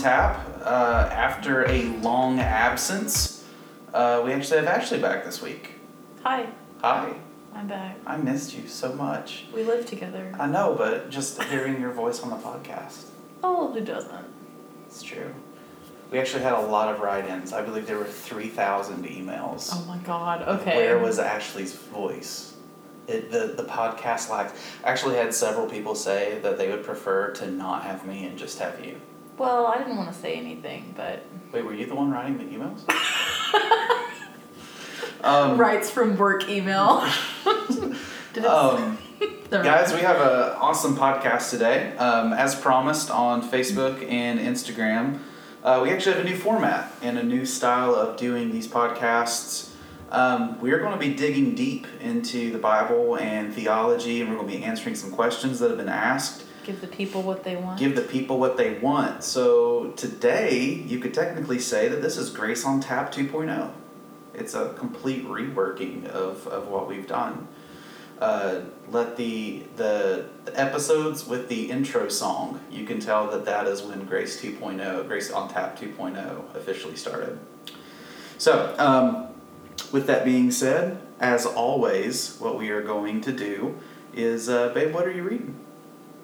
Tap. Uh, after a long absence, uh, we actually have Ashley back this week. Hi, Hi, I'm back. I missed you so much. We live together. I know, but just hearing your voice on the podcast, Oh, who doesn't? it's true. We actually had a lot of write-ins. I believe there were three thousand emails. Oh my god, okay. Where was Ashley's voice? It, the the podcast lacked. Actually had several people say that they would prefer to not have me and just have you. Well, I didn't want to say anything, but. Wait, were you the one writing the emails? um, Writes from work email. Did it Um, the- guys, we have an awesome podcast today. Um, as promised on Facebook and Instagram, uh, we actually have a new format and a new style of doing these podcasts. Um, we are going to be digging deep into the Bible and theology, and we're going to be answering some questions that have been asked. Give the people what they want. Give the people what they want. So today, you could technically say that this is Grace on Tap 2.0. It's a complete reworking of, of what we've done. Uh, let the, the the episodes with the intro song, you can tell that that is when Grace 2.0, Grace on Tap 2.0 officially started. So, um, with that being said, as always, what we are going to do is, uh, babe, what are you reading?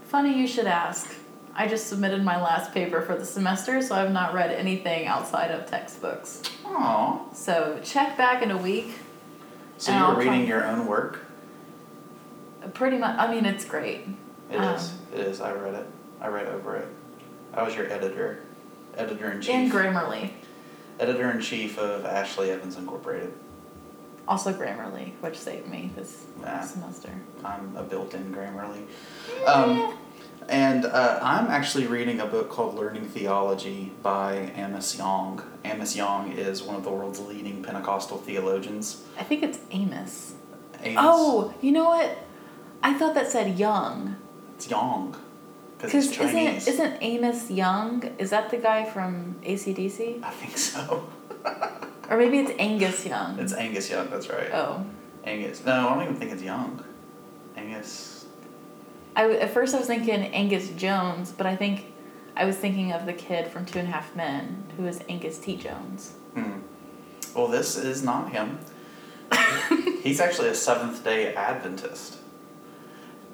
Funny you should ask. I just submitted my last paper for the semester, so I've not read anything outside of textbooks. Aw. So check back in a week. So you were I'll reading your own work? Pretty much, I mean, it's great. It is. Um, It is. I read it. I read over it. I was your editor, editor in In chief, Grammarly. editor in chief of Ashley Evans Incorporated. Also Grammarly, which saved me this Yeah. semester. I'm a built-in Grammarly. Um, and uh, I'm actually reading a book called Learning Theology by Amos Young. Amos Young is one of the world's leading Pentecostal theologians. I think it's Amos. Amos, Oh, you know what? I thought that said Young. it's Young, because isn't isn't Amos Young? Is that the guy from ACDC? I think so. Or maybe it's Angus Young. It's Angus Young. That's right. oh, Angus. No, I don't even think it's Young. Angus. I w- at first I was thinking Angus Jones, but I think I was thinking of the kid from Two and a Half Men, who is Angus T. Jones. Hmm. Well, this is not him. He's actually a Seventh Day Adventist.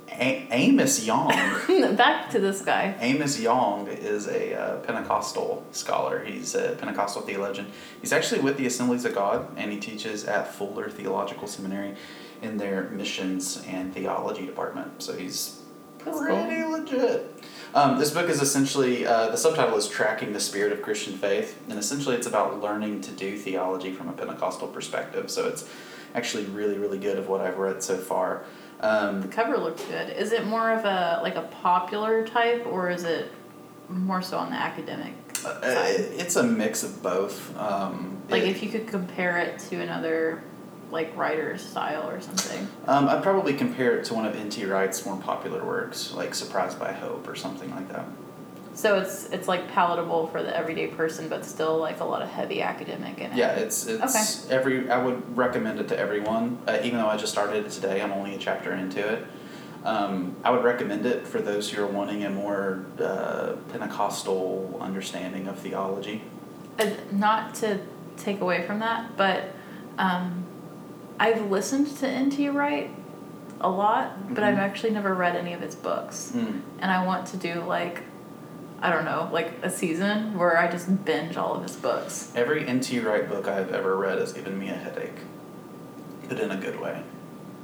A- Amos Young. Back to this guy. Amos Young is a uh, Pentecostal scholar. He's a Pentecostal theologian. He's actually with the Assemblies of God, and he teaches at Fuller Theological Seminary in their missions and theology department. So he's That's pretty legit. Um, this book is essentially uh, the subtitle is "Tracking the Spirit of Christian Faith," and essentially it's about learning to do theology from a Pentecostal perspective. So it's actually really, really good of what I've read so far. Um, The cover looks good. Is it more of a like a popular type, or is it more so on the academic Uh, side? it's a mix of both. Um, Like it- if you could compare it to another like writer's style or something. um, I'd probably compare it to one of N.T. Wright's more popular works, like "Surprised by Hope" or something like that. So it's it's like palatable for the everyday person, but still like a lot of heavy academic in it. Yeah, it's it's every. I would recommend it to everyone. Uh, even though I just started it today, I'm only a chapter into it. Um, I would recommend it for those who are wanting a more uh, Pentecostal understanding of theology. And not to take away from that, but um, I've listened to N.T. Wright a lot, but I've Mhm. actually never read any of his books, Mm. and I want to do like. I don't know, like a season where I just binge all of his books. Every N.T. Wright book I've ever read has given me a headache, but in a good way.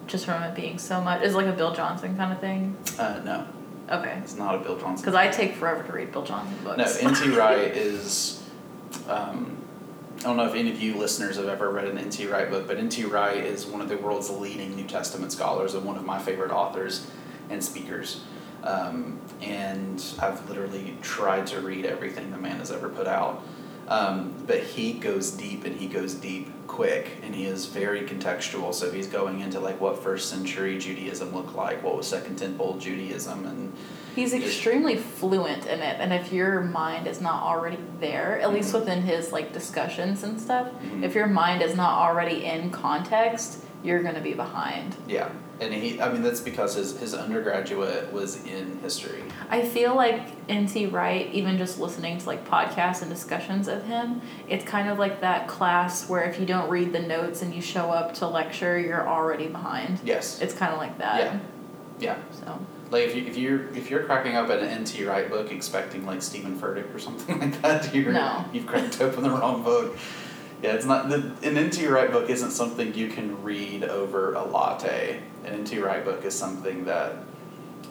just from it being so much. Is it like a Bill Johnson kind of thing? Uh, no, Okay. it's not a Bill Johnson. Because I take forever to read Bill Johnson books. No, N.T. Wright is. Um, I don't know if any of you listeners have ever read an N.T. Wright book, but N.T. Wright is one of the world's leading New Testament scholars and one of my favorite authors and speakers. Um, and I've literally tried to read everything the man has ever put out. Um, but he goes deep and he goes deep quick and he is very contextual. So he's going into like what first century Judaism looked like, what was Second Temple Judaism, and He's extremely fluent in it, and if your mind is not already there, at least Mhm. within his like discussions and stuff, Mhm. if your mind is not already in context, you're gonna be behind. yeah. and he I mean that's because his his undergraduate was in history. I feel like N.T. Wright, even just listening to like podcasts and discussions of him, it's kind of like that class where if you don't read the notes and you show up to lecture, you're already behind. Yes. It's kind of like that. Yeah. Yeah. So Like if you if you're if you're cracking up an N.T. Wright book expecting like Steven Furtick or something like that, you're No. you've cracked open the wrong book. Yeah, it's not the an N.T. Wright book isn't something you can read over a latte. An N.T. Wright book is something that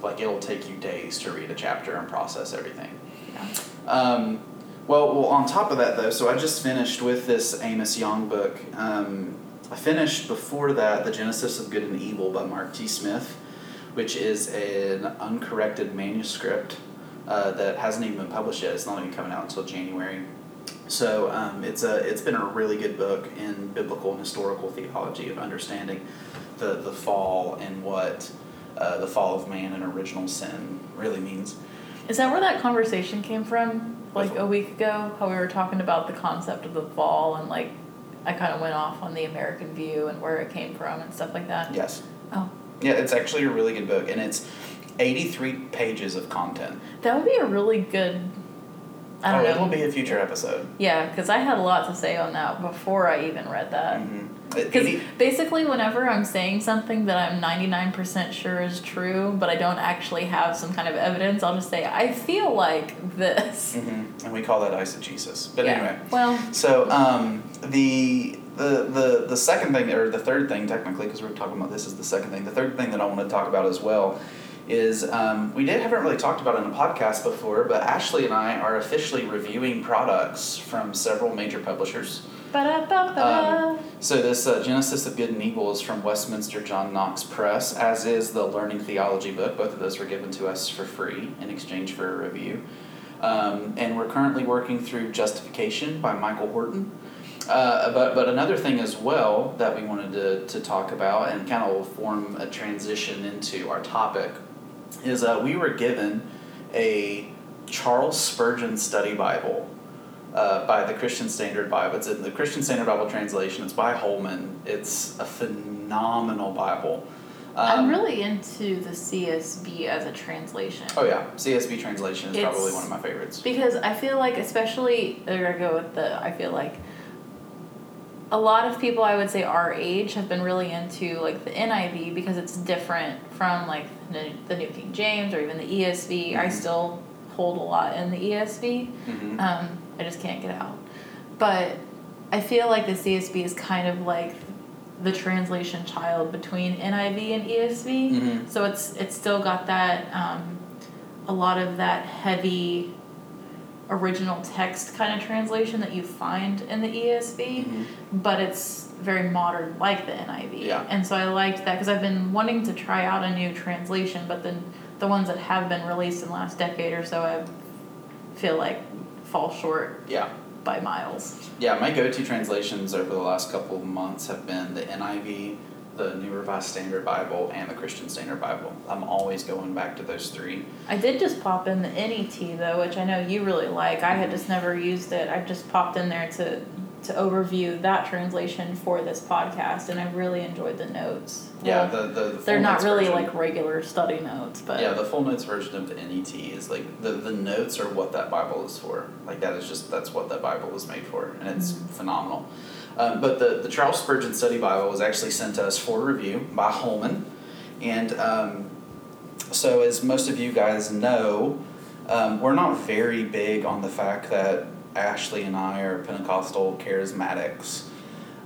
like it'll take you days to read a chapter and process everything. yeah. Um, well, well, on top of that though, so I just finished with this Amos Young book. Um, I finished before that the Genesis of Good and Evil by Mark T. Smith, which is an uncorrected manuscript uh, that hasn't even been published yet. It's not even coming out until January. So um, it's a it's been a really good book in biblical and historical theology of understanding the the fall and what uh, the fall of man and original sin really means. Is that where that conversation came from? Like a week ago, how we were talking about the concept of the fall and like I kind of went off on the American view and where it came from and stuff like that. Yes. Oh, Yeah, it's actually a really good book, and it's 83 pages of content. that would be a really good. I don't oh, know. it'll be a future episode. Yeah, because I had a lot to say on that before I even read that. Mm-hmm. Because basically, whenever I'm saying something that I'm 99% sure is true, but I don't actually have some kind of evidence, I'll just say, I feel like this. hmm And we call that eisegesis. But yeah. anyway, Well, so um, the, the the the second thing, or the third thing, technically, because we're talking about this is the second thing. The third thing that I want to talk about as well is um, we did haven't really talked about it in a podcast before, but Ashley and I are officially reviewing products from several major publishers. ba-da-ba-ba. So this uh, Genesis of Good and Evil is from Westminster John Knox Press, as is the Learning Theology book. Both of those were given to us for free in exchange for a review. Um, and we're currently working through Justification by Michael Horton. Uh, but, but another thing as well that we wanted to, to talk about and kind of form a transition into our topic is uh, we were given a Charles Spurgeon Study Bible uh, by the Christian Standard Bible. It's in the Christian Standard Bible translation. It's by Holman. It's a phenomenal Bible. Um, I'm really into the CSB as a translation. Oh yeah, CSB translation is It's- probably one of my favorites. Because I feel like, especially, there I go with the, I feel like a lot of people I would say our age have been really into like the NIV because it's different from like the, the New King James or even the ESV. I Mhm. still hold a lot in the ESV. hmm Um, I just can't get out. But I feel like the CSB is kind of like the translation child between NIV and ESV. Mhm. So it's it's still got that um, a lot of that heavy original text kind of translation that you find in the ESV, Mhm. but it's very modern like the NIV. Yeah. And so I liked that because I've been wanting to try out a new translation, but then the ones that have been released in the last decade or so, I feel like fall short Yeah. by miles. Yeah, my go-to translations over the last couple of months have been the NIV, the New Revised Standard Bible, and the Christian Standard Bible. I'm always going back to those three. I did just pop in the NET though, which I know you really like. I had just never used it. I just popped in there to to overview that translation for this podcast, and I really enjoyed the notes. Yeah, Well, the the, they're not really version- like regular study notes, but yeah, the full notes version of the NET is like the the notes are what that Bible is for. Like that is just that's what that Bible was made for, and it's Mhm. phenomenal. Um, but the the Charles Spurgeon Study Bible was actually sent to us for review by Holman, and um, so as most of you guys know, um, we're not very big on the fact that Ashley and I are Pentecostal charismatics.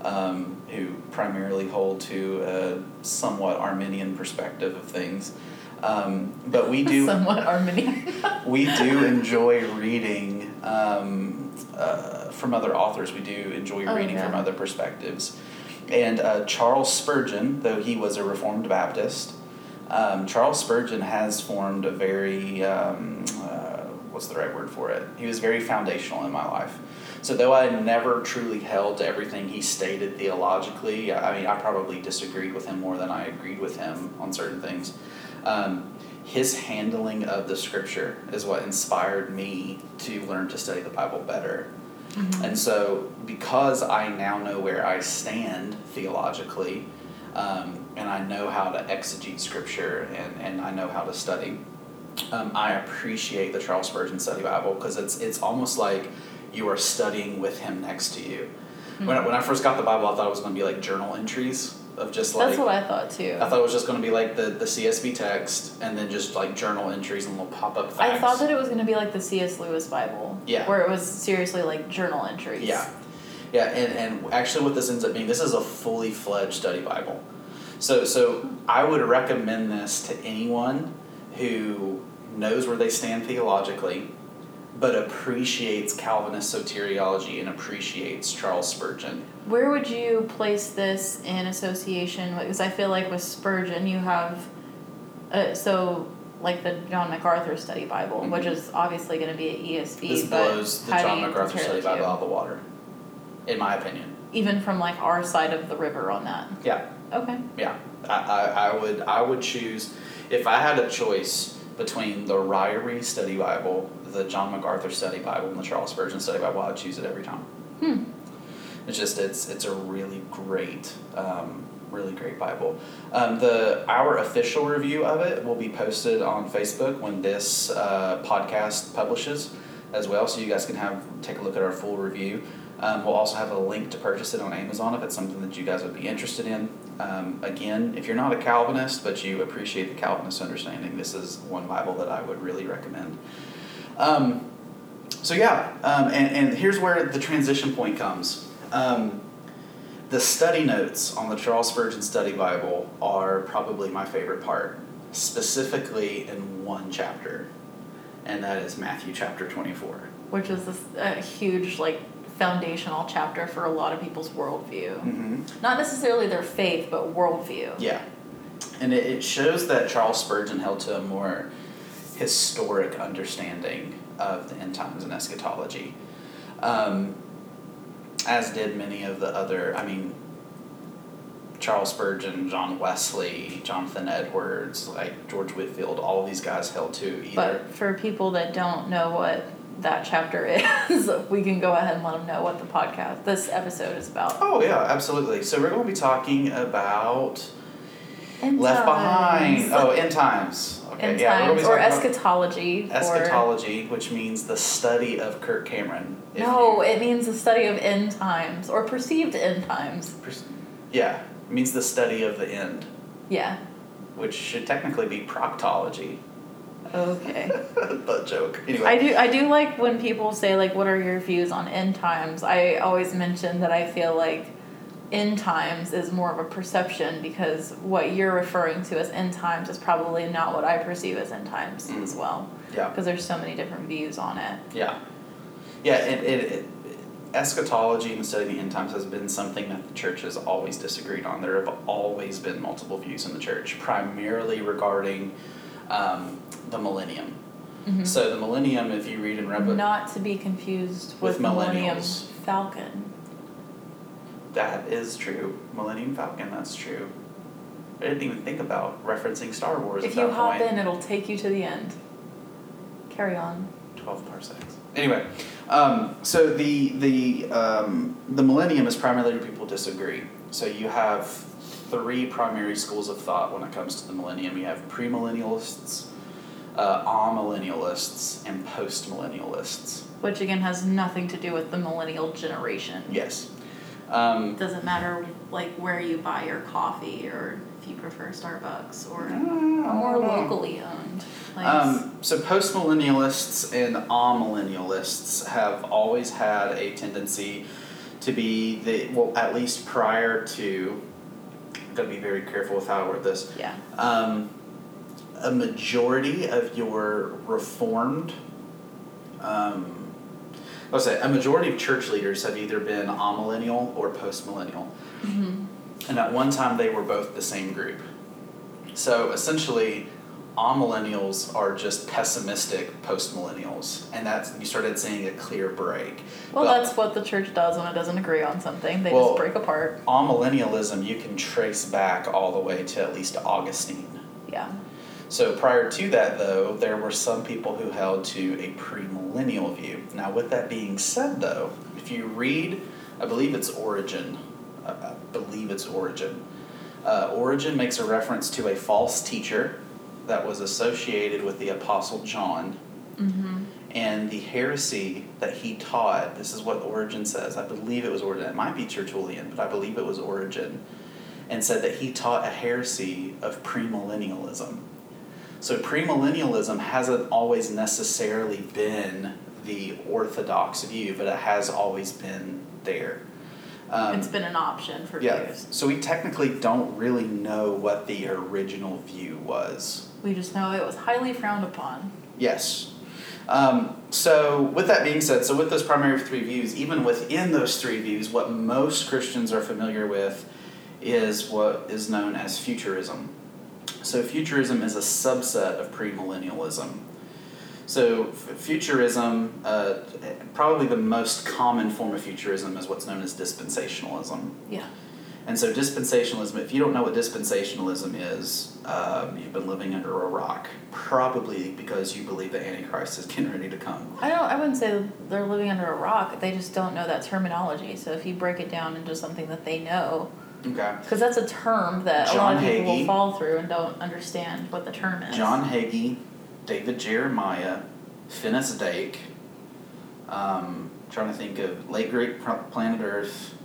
Um, who primarily hold to a somewhat Arminian perspective of things. Um, but we do somewhat Arminian. we do enjoy reading um, uh, from other authors. We do enjoy Oh, reading yeah. from other perspectives. And uh, Charles Spurgeon, though he was a Reformed Baptist, um, Charles Spurgeon has formed a very, um, uh, what's the right word for it? He was very foundational in my life. So, though I never truly held to everything he stated theologically, I mean, I probably disagreed with him more than I agreed with him on certain things. Um, his handling of the scripture is what inspired me to learn to study the Bible better. Mhm. And so, because I now know where I stand theologically, um, and I know how to exegete scripture and, and I know how to study, um, I appreciate the Charles Spurgeon Study Bible because it's it's almost like you are studying with him next to you. Mm-hmm. When, I, when I first got the Bible, I thought it was going to be like journal entries of just like. That's what I thought too. I thought it was just going to be like the, the CSB text and then just like journal entries and little pop up. I thought that it was going to be like the C.S. Lewis Bible. Yeah. Where it was seriously like journal entries. Yeah. Yeah, and, and actually, what this ends up being, this is a fully fledged study Bible. So, so I would recommend this to anyone who knows where they stand theologically, but appreciates Calvinist soteriology and appreciates Charles Spurgeon. Where would you place this in association? Because I feel like with Spurgeon, you have, uh, so like the John MacArthur Study Bible, mm-hmm. which is obviously going to be an ESV. This blows the John MacArthur Study Bible out of the water, in my opinion. Even from like our side of the river on that. Yeah. Okay. Yeah, I, I, I would I would choose if I had a choice between the Ryrie Study Bible, the John MacArthur Study Bible, and the Charles Spurgeon Study Bible, I'd choose it every time. Hmm. It's just it's it's a really great, um, really great Bible. Um, the our official review of it will be posted on Facebook when this uh, podcast publishes as well, so you guys can have take a look at our full review. Um, we'll also have a link to purchase it on Amazon if it's something that you guys would be interested in. Um, again, if you're not a Calvinist but you appreciate the Calvinist understanding, this is one Bible that I would really recommend. Um, so, yeah, um, and, and here's where the transition point comes. Um, the study notes on the Charles Spurgeon Study Bible are probably my favorite part, specifically in one chapter, and that is Matthew chapter 24. Which is a huge, like, foundational chapter for a lot of people's worldview. Mm-hmm. Not necessarily their faith, but worldview. Yeah. And it, it shows that Charles Spurgeon held to a more historic understanding of the end times and eschatology. Um, as did many of the other, I mean, Charles Spurgeon, John Wesley, Jonathan Edwards, like George Whitefield, all of these guys held to either. But for people that don't know what that chapter is, we can go ahead and let them know what the podcast, this episode is about. Oh, yeah, absolutely. So we're going to be talking about end Left times. Behind. Oh, end times. Okay, End yeah, times or eschatology. eschatology, which means the study of Kirk Cameron. No, you- it means the study of end times or perceived end times. yeah, it means the study of the end, Yeah. which should technically be proctology. Okay. but joke. Anyway. I do I do like when people say like what are your views on end times. I always mention that I feel like end times is more of a perception because what you're referring to as end times is probably not what I perceive as end times Mm. as well Yeah. because there's so many different views on it. Yeah. Yeah, it, it, it, eschatology and the study of the end times has been something that the church has always disagreed on. There have always been multiple views in the church, primarily regarding um, the millennium. Mhm. So the millennium, if you read in Revelation, Not to be confused With with, Millennium. Falcon. That is true. Millennium Falcon, that's true. I didn't even think about referencing Star Wars If you hop point. in, it'll take you to the end. Carry on. 12 parsecs. Anyway, um, so the the um, the millennium is primarily where people disagree. So you have three primary schools of thought when it comes to the millennium. You have premillennialists, uh, amillennialists, and postmillennialists. Which again has nothing to do with the millennial generation. Yes. Um, doesn't matter like where you buy your coffee or if you prefer Starbucks or I more locally owned. Um, so postmillennialists and amillennialists have always had a tendency to be the well, at least prior to. I'm gonna be very careful with how I word this. yeah. Um, a majority of your reformed, um, let's say a majority of church leaders have either been amillennial or postmillennial. Mm-hmm. And at one time, they were both the same group. So essentially, amillennials are just pessimistic postmillennials, and that's you started seeing a clear break. Well, But that's what the church does when it doesn't agree on something. They Well- just break apart. amillennialism you can trace back all the way to at least Augustine. Yeah. So prior to that, though, there were some people who held to a premillennial view. Now, with that being said, though, if you read, I believe it's Origen, I I believe it's Origen. Uh, Origen makes a reference to a false teacher that was associated with the Apostle John. Mm-hmm. And the heresy that he taught, this is what Origen says. I believe it was Origen. It might be Tertullian, but I believe it was Origen. And said that he taught a heresy of premillennialism. So premillennialism hasn't always necessarily been the orthodox view, but it has always been there. Um, it's been an option for yeah. views. So we technically don't really know what the original view was. We just know it was highly frowned upon. Yes. Um, so with that being said, so with those primary three views, even within those three views, what most Christians are familiar with is what is known as futurism. So futurism is a subset of premillennialism. So f- futurism, uh, probably the most common form of futurism is what's known as dispensationalism. Yeah. And so dispensationalism, if you don't know what dispensationalism is, um, you've been living under a rock, probably because you believe the Antichrist is getting ready to come. I don't. I wouldn't say they're living under a rock. They just don't know that terminology. So if you break it down into something that they know, Okay. because that's a term that a lot of people Hagee. will fall through and don't understand what the term is. John Hagee, David Jeremiah, Finis Dake, um, trying to think of Late Great Planet Earth,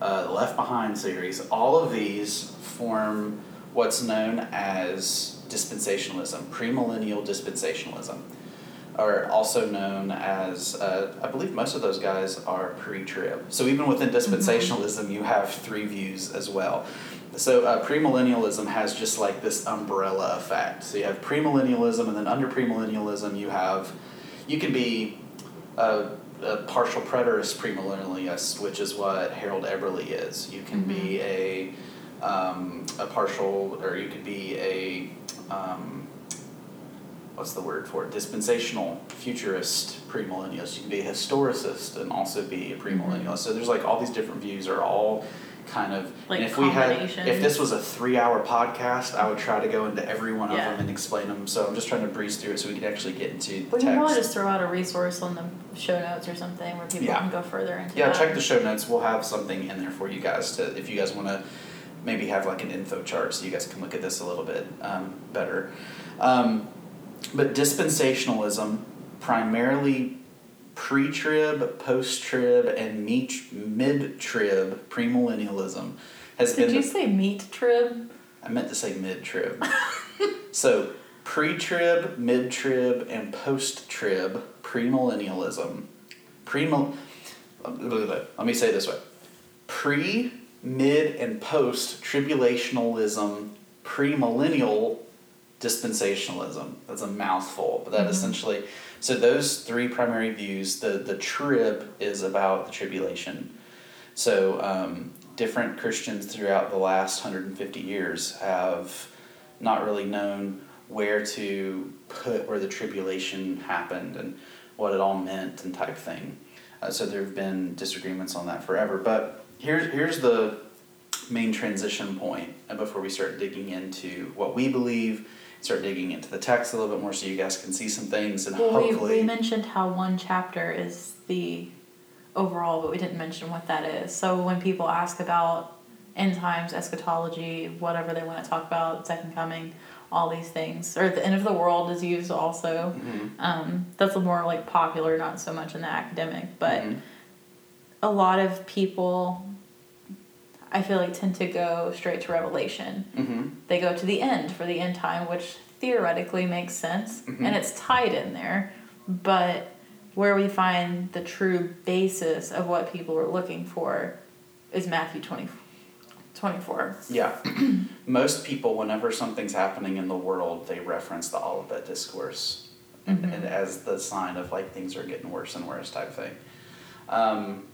uh, Left Behind series, all of these form what's known as dispensationalism, premillennial dispensationalism, or also known as, uh, I believe most of those guys are pre trib. So even within dispensationalism, you have three views as well. So uh, premillennialism has just like this umbrella effect. So you have premillennialism, and then under premillennialism, you have, you can be a, a partial preterist premillennialist, which is what Harold Eberle is. You can be a um, a partial, or you could be a um, what's the word for it? Dispensational futurist premillennialist. You can be a historicist and also be a premillennialist. So there's like all these different views are all kind of Like and if we had if this was a three hour podcast i would try to go into every one of them and explain them so i'm just trying to breeze through it so we can actually get into the We can text probably just throw out a resource on the show notes or something where people Yeah. can go further into Yeah, that. check the show notes. We'll have something in there for you guys to, if you guys want to maybe have like an info chart so you guys can look at this a little bit um, better. Um, but dispensationalism, primarily pre trib, post trib, and mid trib premillennialism, has Did been. you the- say meat trib? I meant to say mid trib. so pre trib, mid trib, and post trib premillennialism. Premill. Let me say it this way: pre, mid, and post tribulationalism, premillennial dispensationalism. That's a mouthful, but that Mhm. essentially. So those three primary views. The the trib is about the tribulation. So um, different Christians throughout the last 150 years have not really known where to put where the tribulation happened and what it all meant and type thing. Uh, so there have been disagreements on that forever. But here's here's the main transition point uh, before we start digging into what we believe, start digging into the text a little bit more so you guys can see some things and Well, hopefully we mentioned how one chapter is the overall, but we didn't mention what that is. So when people ask about end times, eschatology, whatever they want to talk about, second coming, all these things, or the end of the world is used also. Mhm, Um, that's more like popular, not so much in the academic, but mhm. a lot of people, I feel like, tend to go straight to Revelation. Mhm. They go to the end for the end time, which theoretically makes sense, Mhm. and it's tied in there. But where we find the true basis of what people are looking for is Matthew 20, 24. Yeah. Most people, whenever something's happening in the world, they reference the Olivet Discourse and, Mhm. and as the sign of like things are getting worse and worse type thing. Um,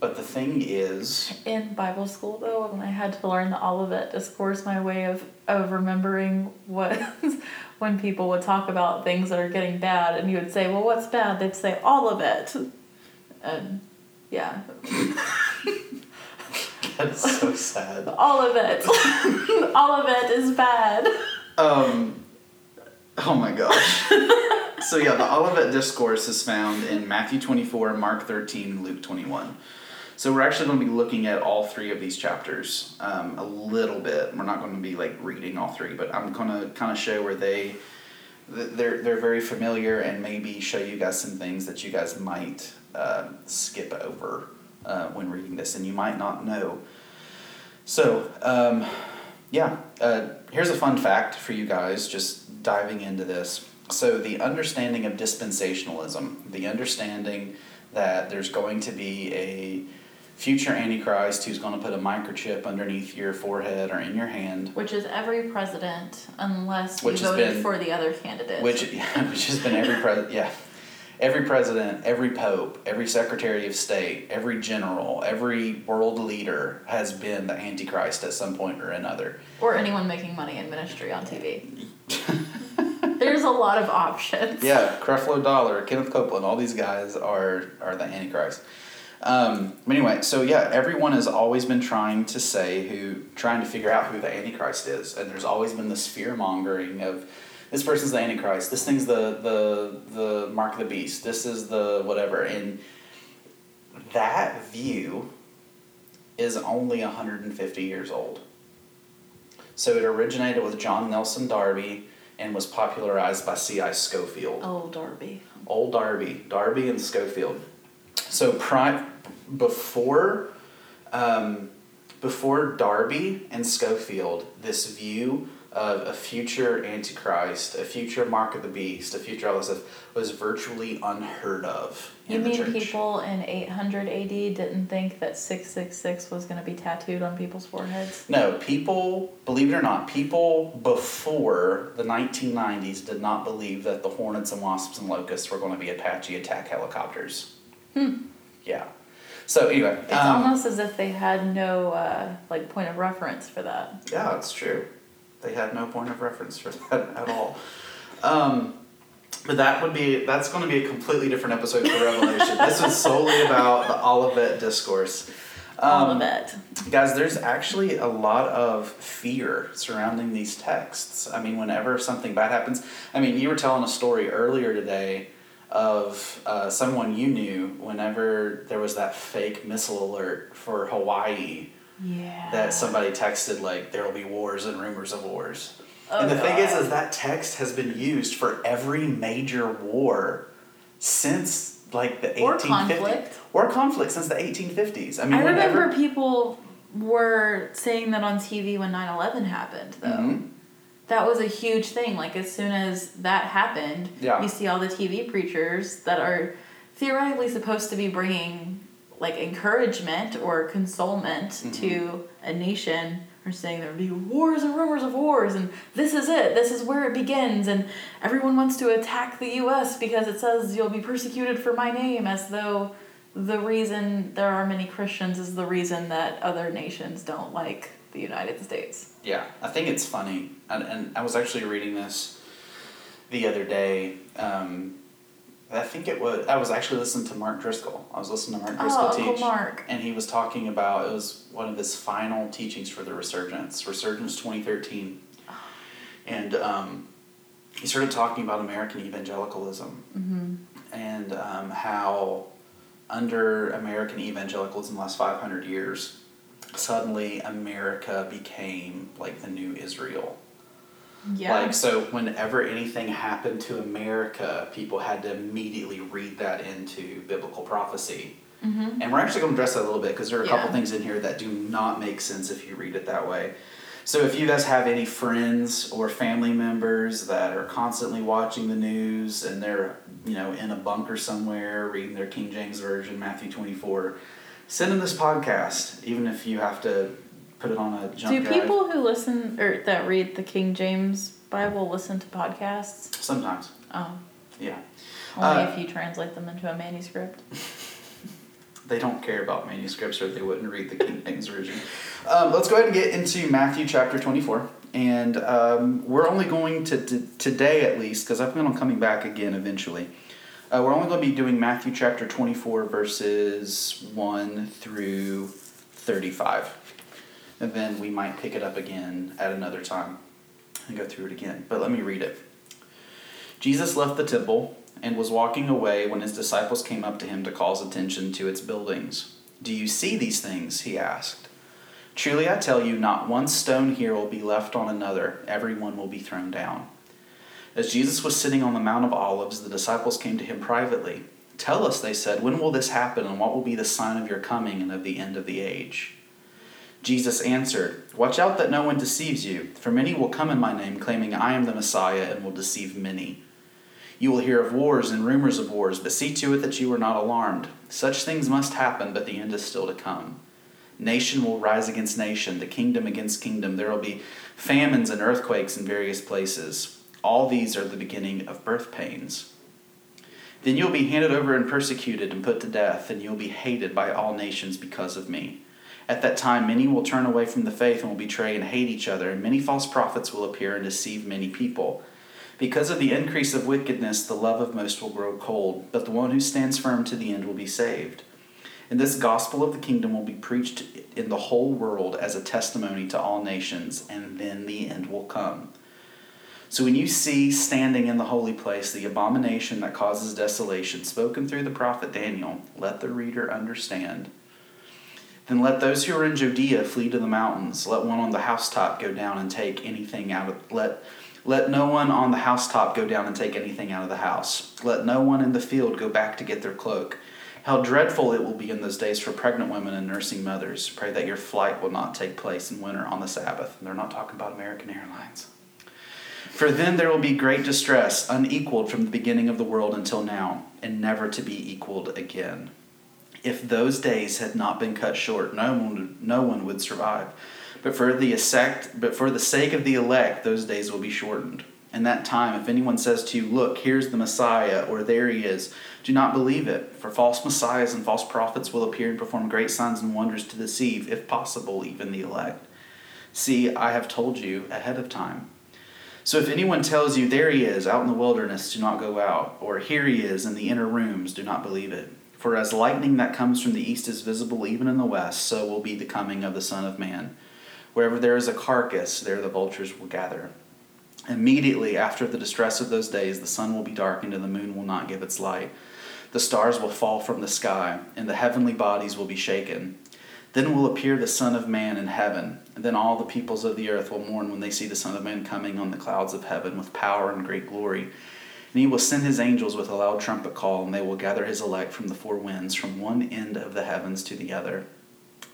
but the thing is, In Bible school, though, when I had to learn the Olivet Discourse, my way of, of remembering was when people would talk about things that are getting bad, and you would say, Well, what's bad? They'd say, All of it. And yeah, that's so sad. all of it. all of it is bad. Um, oh my gosh. so yeah, the Olivet Discourse is found in Matthew 24, Mark 13, Luke 21. So we're actually going to be looking at all three of these chapters um, a little bit. We're not going to be like reading all three, but I'm going to kind of show where they they're they're very familiar and maybe show you guys some things that you guys might uh, skip over uh, when reading this, and you might not know. So um, yeah, uh, here's a fun fact for you guys. Just diving into this. So the understanding of dispensationalism, the understanding that there's going to be a future antichrist who's going to put a microchip underneath your forehead or in your hand Which is every president, unless you voted been- for the other candidate. which yeah, which has been every president yeah every president every pope every secretary of state every general every world leader has been the antichrist at some point or another or anyone making money in ministry on TV. There's a lot of options. yeah creflo dollar kenneth copeland all these guys are are the antichrist um, but anyway so yeah everyone has always been trying to say who trying to figure out who the antichrist is and there's always been this fear mongering of this person's the antichrist this thing's the the the mark of the beast this is the whatever and that view is only 150 years old so it originated with john nelson darby and was popularized by ci scofield Oh, Darby. Old Darby, Darby and Scofield. So pri- before, um, before Darby and Scofield, this view of a future Antichrist, a future Mark of the Beast, a future all this stuff was virtually unheard of You mean church. people in 800 AD didn't think that 666 was going to be tattooed on people's foreheads? No, people, believe it or not, people before the 1990s did not believe that the Hornets and Wasps and Locusts were going to be Apache attack helicopters. Hmm. Yeah. So anyway, It's um, almost as if they had no uh, like point of reference for that. Yeah, it's true. They had no point of reference for that at all. Um, but that would be that's going to be a completely different episode for Revelation. this is solely about the Olivet discourse. Um, of it. Guys, there's actually a lot of fear surrounding these texts. I mean, whenever something bad happens, I mean, you were telling a story earlier today of uh, someone you knew whenever there was that fake missile alert for Hawaii Yeah. that somebody texted like there will be wars and rumors of wars. Oh, and the thing is, is that text has been used for every major war since like the Or 1850s. conflict. Or conflict since the 1850s. I mean, I remember whenever- people were saying that on TV when 9 11 happened, though. Mhm. That was a huge thing. Like, as soon as that happened, Yeah. you see all the TV preachers that are theoretically supposed to be bringing, like, encouragement or consolement Mm-hmm. to a nation are saying there'll be wars and rumors of wars, and this is it, this is where it begins, and everyone wants to attack the US because it says you'll be persecuted for my name, as though the reason there are many Christians is the reason that other nations don't like the United States. Yeah, I think it's funny, and, and I was actually reading this the other day. Um, I think it was. I was actually listening to Mark Driscoll. I was listening to Mark Driscoll Oh, Uncle teach, Mark. and he was talking about it was one of his final teachings for the Resurgence, Resurgence twenty thirteen, and um, he started talking about American evangelicalism Mm-hmm. and um, how under American evangelicalism, the last 500 years, suddenly America became like the new Israel. Yeah. Like, so whenever anything happened to America, people had to immediately read that into biblical prophecy. mm-hmm. And we're actually going to address that a little bit because there are a couple things in here that do not make sense if you read it that way. So if you guys have any friends or family members that are constantly watching the news and they're, you know, in a bunker somewhere reading their King James version, Matthew 24, send them this podcast even if you have to put it on a jump Do drive. people who listen or that read the King James Bible listen to podcasts? Sometimes. Oh, Yeah. only Uh, if you translate them into a manuscript. They don't care about manuscripts or they wouldn't read the King James Version. Um, let's go ahead and get into Matthew chapter 24. And um, we're only going to, to today at least, because I plan on coming back again eventually. Uh, we're only going to be doing Matthew chapter 24, verses 1 through 35. And then we might pick it up again at another time and go through it again. But let me read it. Jesus left the temple and was walking away when his disciples came up to him to call his attention to its buildings. Do you see these things? He asked. Truly I tell you, not one stone here will be left on another, every one will be thrown down. As Jesus was sitting on the Mount of Olives, the disciples came to him privately. Tell us, they said, when will this happen, and what will be the sign of your coming and of the end of the age? Jesus answered, Watch out that no one deceives you, for many will come in my name, claiming I am the Messiah, and will deceive many. You will hear of wars and rumors of wars, but see to it that you are not alarmed. Such things must happen, but the end is still to come. Nation will rise against nation, the kingdom against kingdom. There will be famines and earthquakes in various places. All these are the beginning of birth pains. Then you'll be handed over and persecuted and put to death, and you'll be hated by all nations because of me. At that time, many will turn away from the faith and will betray and hate each other, and many false prophets will appear and deceive many people. Because of the increase of wickedness, the love of most will grow cold, but the one who stands firm to the end will be saved. And this gospel of the kingdom will be preached in the whole world as a testimony to all nations, and then the end will come. So when you see standing in the holy place the abomination that causes desolation, spoken through the prophet Daniel, let the reader understand. Then let those who are in Judea flee to the mountains. Let one on the housetop go down and take anything out of let let no one on the housetop go down and take anything out of the house. Let no one in the field go back to get their cloak. How dreadful it will be in those days for pregnant women and nursing mothers. Pray that your flight will not take place in winter on the Sabbath. And they're not talking about American Airlines. For then there will be great distress, unequaled from the beginning of the world until now, and never to be equaled again. If those days had not been cut short, no one, no one would survive. But for the sect, but for the sake of the elect, those days will be shortened. In that time, if anyone says to you, Look, here's the Messiah, or there he is, do not believe it. For false messiahs and false prophets will appear and perform great signs and wonders to deceive, if possible, even the elect. See, I have told you ahead of time. So if anyone tells you, There he is, out in the wilderness, do not go out, or Here he is in the inner rooms, do not believe it. For as lightning that comes from the east is visible even in the west, so will be the coming of the Son of Man. Wherever there is a carcass, there the vultures will gather. Immediately after the distress of those days, the sun will be darkened and the moon will not give its light. The stars will fall from the sky, and the heavenly bodies will be shaken. Then will appear the Son of Man in heaven, and then all the peoples of the earth will mourn when they see the Son of Man coming on the clouds of heaven with power and great glory. And he will send his angels with a loud trumpet call, and they will gather his elect from the four winds, from one end of the heavens to the other.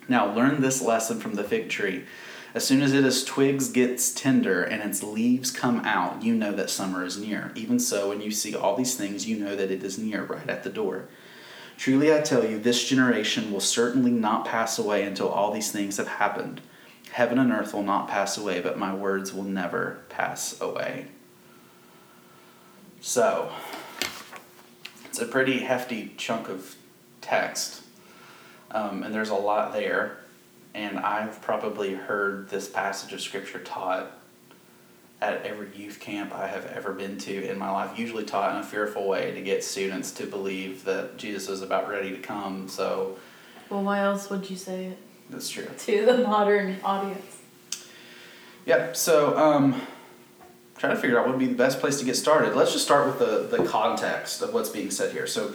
Now learn this lesson from the fig tree. As soon as its twigs gets tender and its leaves come out, you know that summer is near. Even so, when you see all these things, you know that it is near, right at the door. Truly I tell you, this generation will certainly not pass away until all these things have happened. Heaven and earth will not pass away, but my words will never pass away. So, it's a pretty hefty chunk of text, um, and there's a lot there. And I've probably heard this passage of scripture taught at every youth camp I have ever been to in my life, usually taught in a fearful way to get students to believe that Jesus is about ready to come. So, well, why else would you say it? That's true. To the modern audience. Yep. So, um, trying to figure out what would be the best place to get started. Let's just start with the, the context of what's being said here. So,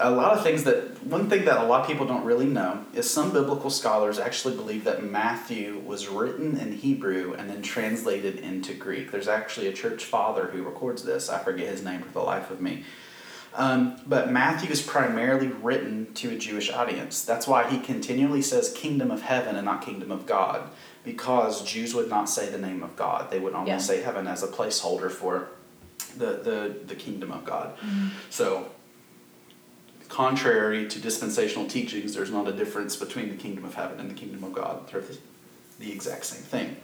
a lot of things that one thing that a lot of people don't really know is some biblical scholars actually believe that Matthew was written in Hebrew and then translated into Greek. There's actually a church father who records this. I forget his name for the life of me. Um, but Matthew is primarily written to a Jewish audience. That's why he continually says kingdom of heaven and not kingdom of God, because Jews would not say the name of God. They would only yeah. say heaven as a placeholder for the, the, the kingdom of God. Mm-hmm. So contrary to dispensational teachings, there's not a difference between the kingdom of heaven and the kingdom of God. They're the exact same thing.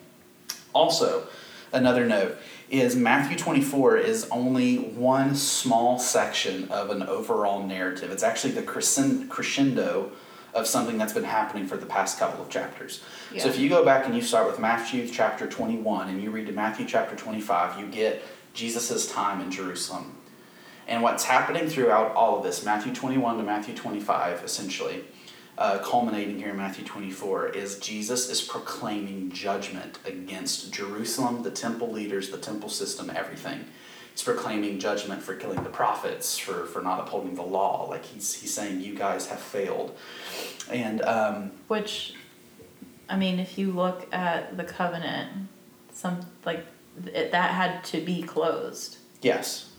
Also, another note is Matthew 24 is only one small section of an overall narrative. It's actually the crescendo of something that's been happening for the past couple of chapters. Yeah. So if you go back and you start with Matthew chapter 21 and you read to Matthew chapter 25, you get Jesus' time in Jerusalem. And what's happening throughout all of this, Matthew 21 to Matthew 25, essentially, uh, culminating here in Matthew 24, is Jesus is proclaiming judgment against Jerusalem, the temple leaders, the temple system, everything. He's proclaiming judgment for killing the prophets, for, for not upholding the law. Like he's he's saying you guys have failed. And um, Which, I mean, if you look at the covenant, some like it, that had to be closed. yes.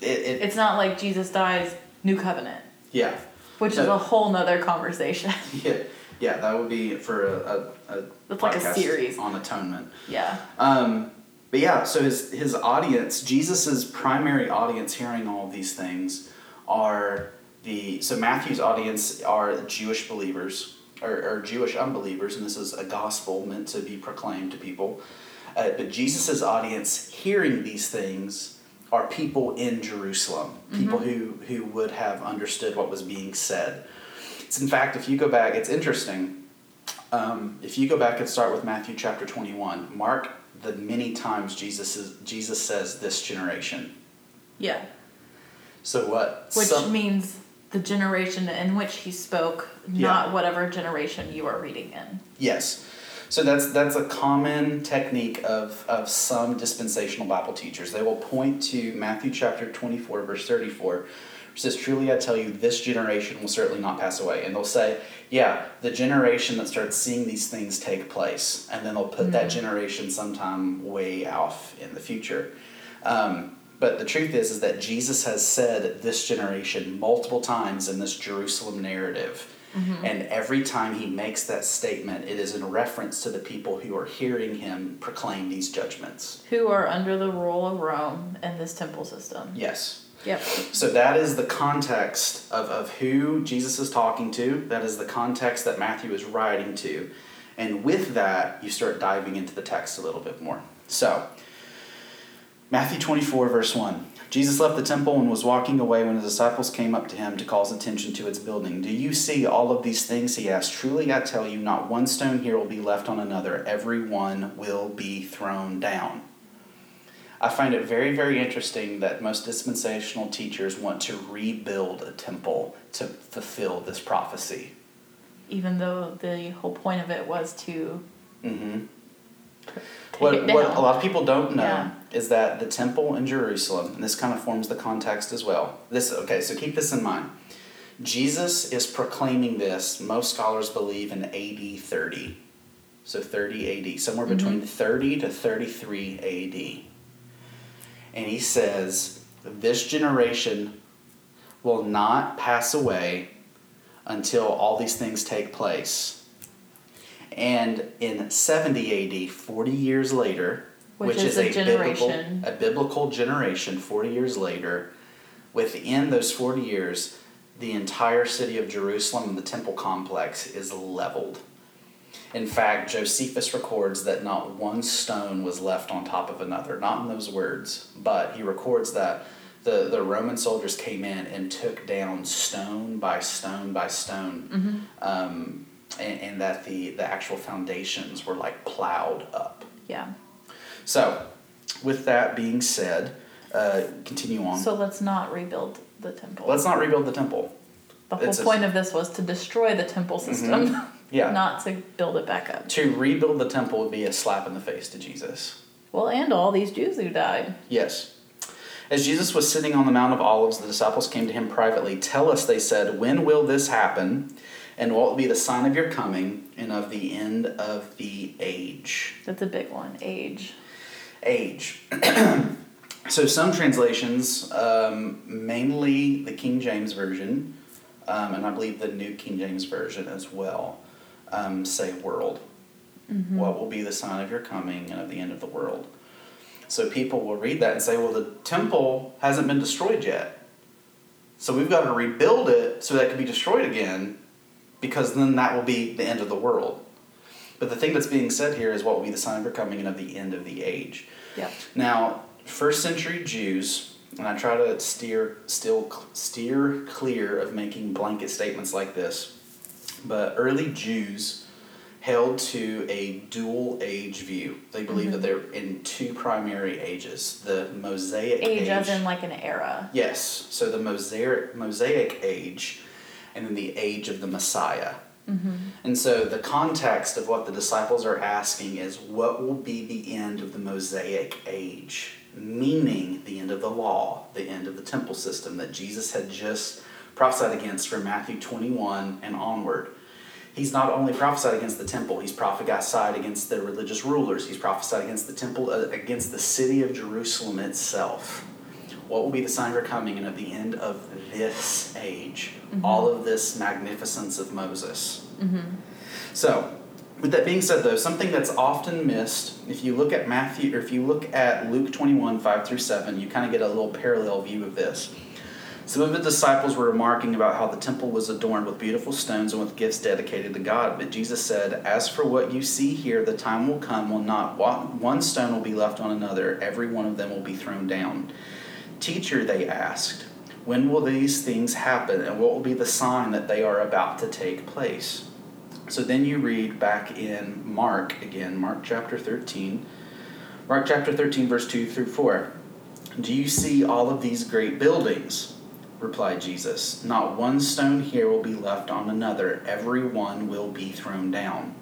It, it, It's not like Jesus dies, new covenant, yeah. which is a whole nother conversation. Yeah, yeah, that would be for a, a, a It's like a series. on atonement. yeah. Um, but yeah, so his his audience, Jesus's primary audience, hearing all these things, are the so Matthew's audience are Jewish believers or, or Jewish unbelievers, and this is a gospel meant to be proclaimed to people. Uh, but Jesus's audience, hearing these things, are people in Jerusalem, people who who would have understood what was being said. It's in fact, if you go back, it's interesting. Um, if you go back and start with Matthew chapter 21, mark the many times Jesus is, Jesus says this generation. Yeah. So what? Which some- means the generation in which he spoke, Yeah. not whatever generation you are reading in. yes. So that's that's a common technique of, of some dispensational Bible teachers. They will point to Matthew chapter 24, verse 34, which says, Truly I tell you, this generation will certainly not pass away. And they'll say, Yeah, the generation that starts seeing these things take place. And then they'll put that generation sometime way off in the future. Um, but the truth is, is that Jesus has said this generation multiple times in this Jerusalem narrative. And every time he makes that statement, it is in reference to the people who are hearing him proclaim these judgments. Who are under the rule of Rome and this temple system. Yes. Yep. So that is the context of, of who Jesus is talking to. That is the context that Matthew is writing to. And with that, you start diving into the text a little bit more. So, Matthew 24, verse 1. Jesus left the temple and was walking away when his disciples came up to him to call his attention to its building. Do you see all of these things? He asked. Truly, I tell you, not one stone here will be left on another. Every one will be thrown down. I find it very, very interesting that most dispensational teachers want to rebuild a temple to fulfill this prophecy. Even though the whole point of it was to Mm-hmm. What, what a lot of people don't know Yeah. is that the temple in Jerusalem, and this kind of forms the context as well. This okay, so keep this in mind. Jesus is proclaiming this, most scholars believe, in AD 30. So 30 AD, somewhere between 30 to 33 AD. And he says, This generation will not pass away until all these things take place. And in 70 AD, 40 years later, Which which, is is, a biblical, a biblical generation, 40 years later, within those 40 years, the entire city of Jerusalem and the temple complex is leveled. In fact, Josephus records that not one stone was left on top of another, not in those words, but he records that the, the Roman soldiers came in and took down stone by stone by stone, um, and, and that the, the actual foundations were like plowed up. yeah. So, with that being said, uh, continue on. So let's not rebuild the temple. Let's not rebuild the temple. the whole it's a- point of this was to destroy the temple system, Yeah. not to build it back up. to rebuild the temple would be a slap in the face to Jesus. Well, and all these Jews who died. Yes. As Jesus was sitting on the Mount of Olives, the disciples came to him privately. Tell us, they said, when will this happen? And what will be the sign of your coming and of the end of the age? That's a big one. Age. Age. so, some translations, um, mainly the King James Version, um, and I believe the New King James Version as well, um, say world. What will be the sign of your coming and of the end of the world? So people will read that and say, well, the temple hasn't been destroyed yet. So we've got to rebuild it so that it can be destroyed again because then that will be the end of the world. But the thing that's being said here is what will be the sign of your coming and of the end of the age. Yep. Now, first century Jews, and I try to steer still steer clear of making blanket statements like this, but early Jews held to a dual age view. They believe that mm-hmm. they're in two primary ages: the Mosaic Age, age, as in like an era. yes, so the Mosaic Mosaic age, and then the age of the Messiah. Mm-hmm. And so the context of what the disciples are asking is what will be the end of the Mosaic age? meaning the end of the law, the end of the temple system that Jesus had just prophesied against from Matthew 21 and onward. He's not only prophesied against the temple, he's prophesied against the religious rulers, he's prophesied against the temple, uh, against the city of Jerusalem itself. What will be the sign of her coming and of the end of this age? Mm-hmm. All of this magnificence of Moses. Mm-hmm. So, with that being said, though, something that's often missed, if you look at Matthew, or if you look at Luke 21, 5 through 7, you kind of get a little parallel view of this. Some of the disciples were remarking about how the temple was adorned with beautiful stones and with gifts dedicated to God. But Jesus said, As for what you see here, the time will come when not one stone will be left on another, every one of them will be thrown down. Teacher, they asked, when will these things happen, and what will be the sign that they are about to take place? So then you read back in Mark again, Mark chapter 13. Mark chapter 13, verse 2 through 4. Do you see all of these great buildings? Replied Jesus. Not one stone here will be left on another, every one will be thrown down.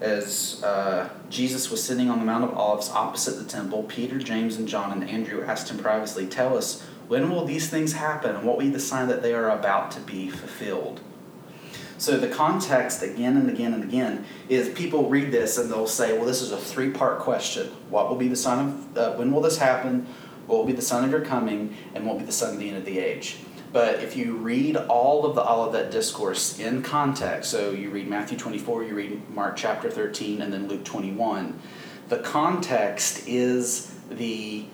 As uh, Jesus was sitting on the Mount of Olives opposite the temple, Peter, James, and John and Andrew asked him privately, Tell us, when will these things happen, and what will be the sign that they are about to be fulfilled? So the context again and again and again is people read this and they'll say, well, this is a three part question. What will be the sign of, uh, when will this happen? What will be the sign of your coming? And what will be the sign of the end of the age? But if you read all of the all of that discourse in context, so you read Matthew 24, you read Mark chapter 13, and then Luke 21, the context is the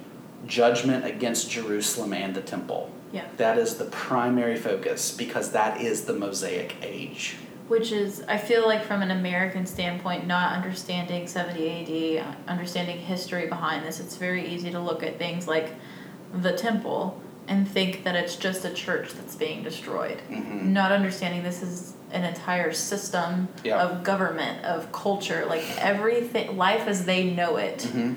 judgment against Jerusalem and the temple. Yeah. That is the primary focus because that is the Mosaic age. Which is, I feel like, from an American standpoint, not understanding 70 AD, understanding history behind this, it's very easy to look at things like the temple and think that it's just a church that's being destroyed. Mm-hmm. Not understanding this is an entire system yeah. of government, of culture, like everything, life as they know it. Mm-hmm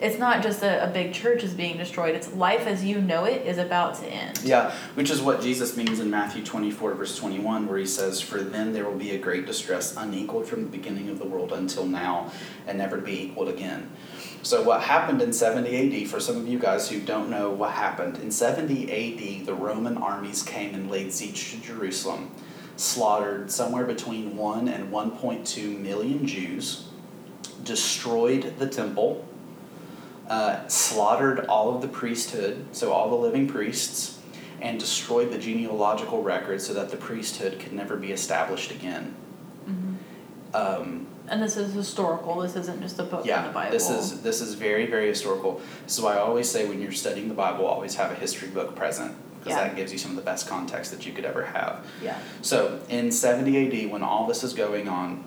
it's not just a, a big church is being destroyed. It's life as you know it is about to end. Yeah which is what jesus means in matthew 24 verse 21 where he says for then there will be a great distress unequaled from the beginning of the world until now and never to be equaled again. So what happened in 70 AD for some of you guys who don't know what happened in 70 AD the Roman armies came and laid siege to Jerusalem slaughtered somewhere between 1 and 1.2 million Jews destroyed the temple uh, slaughtered all of the priesthood, so all the living priests, and destroyed the genealogical record so that the priesthood could never be established again. Mm-hmm. Um, and this is historical. This isn't just a book yeah, in the Bible. this is this is very very historical. This is why I always say when you're studying the Bible, always have a history book present because yeah. that gives you some of the best context that you could ever have. Yeah. So in 70 AD, when all this is going on,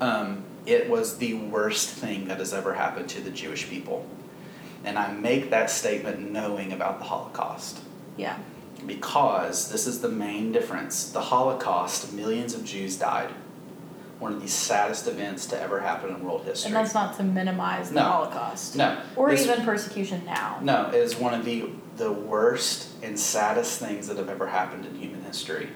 um, it was the worst thing that has ever happened to the Jewish people. And I make that statement knowing about the Holocaust. Yeah. Because this is the main difference. The Holocaust, millions of Jews died. One of the saddest events to ever happen in world history. And that's not to minimize the no. Holocaust. No. Or even persecution now. No, it is one of the, the worst and saddest things that have ever happened in human history.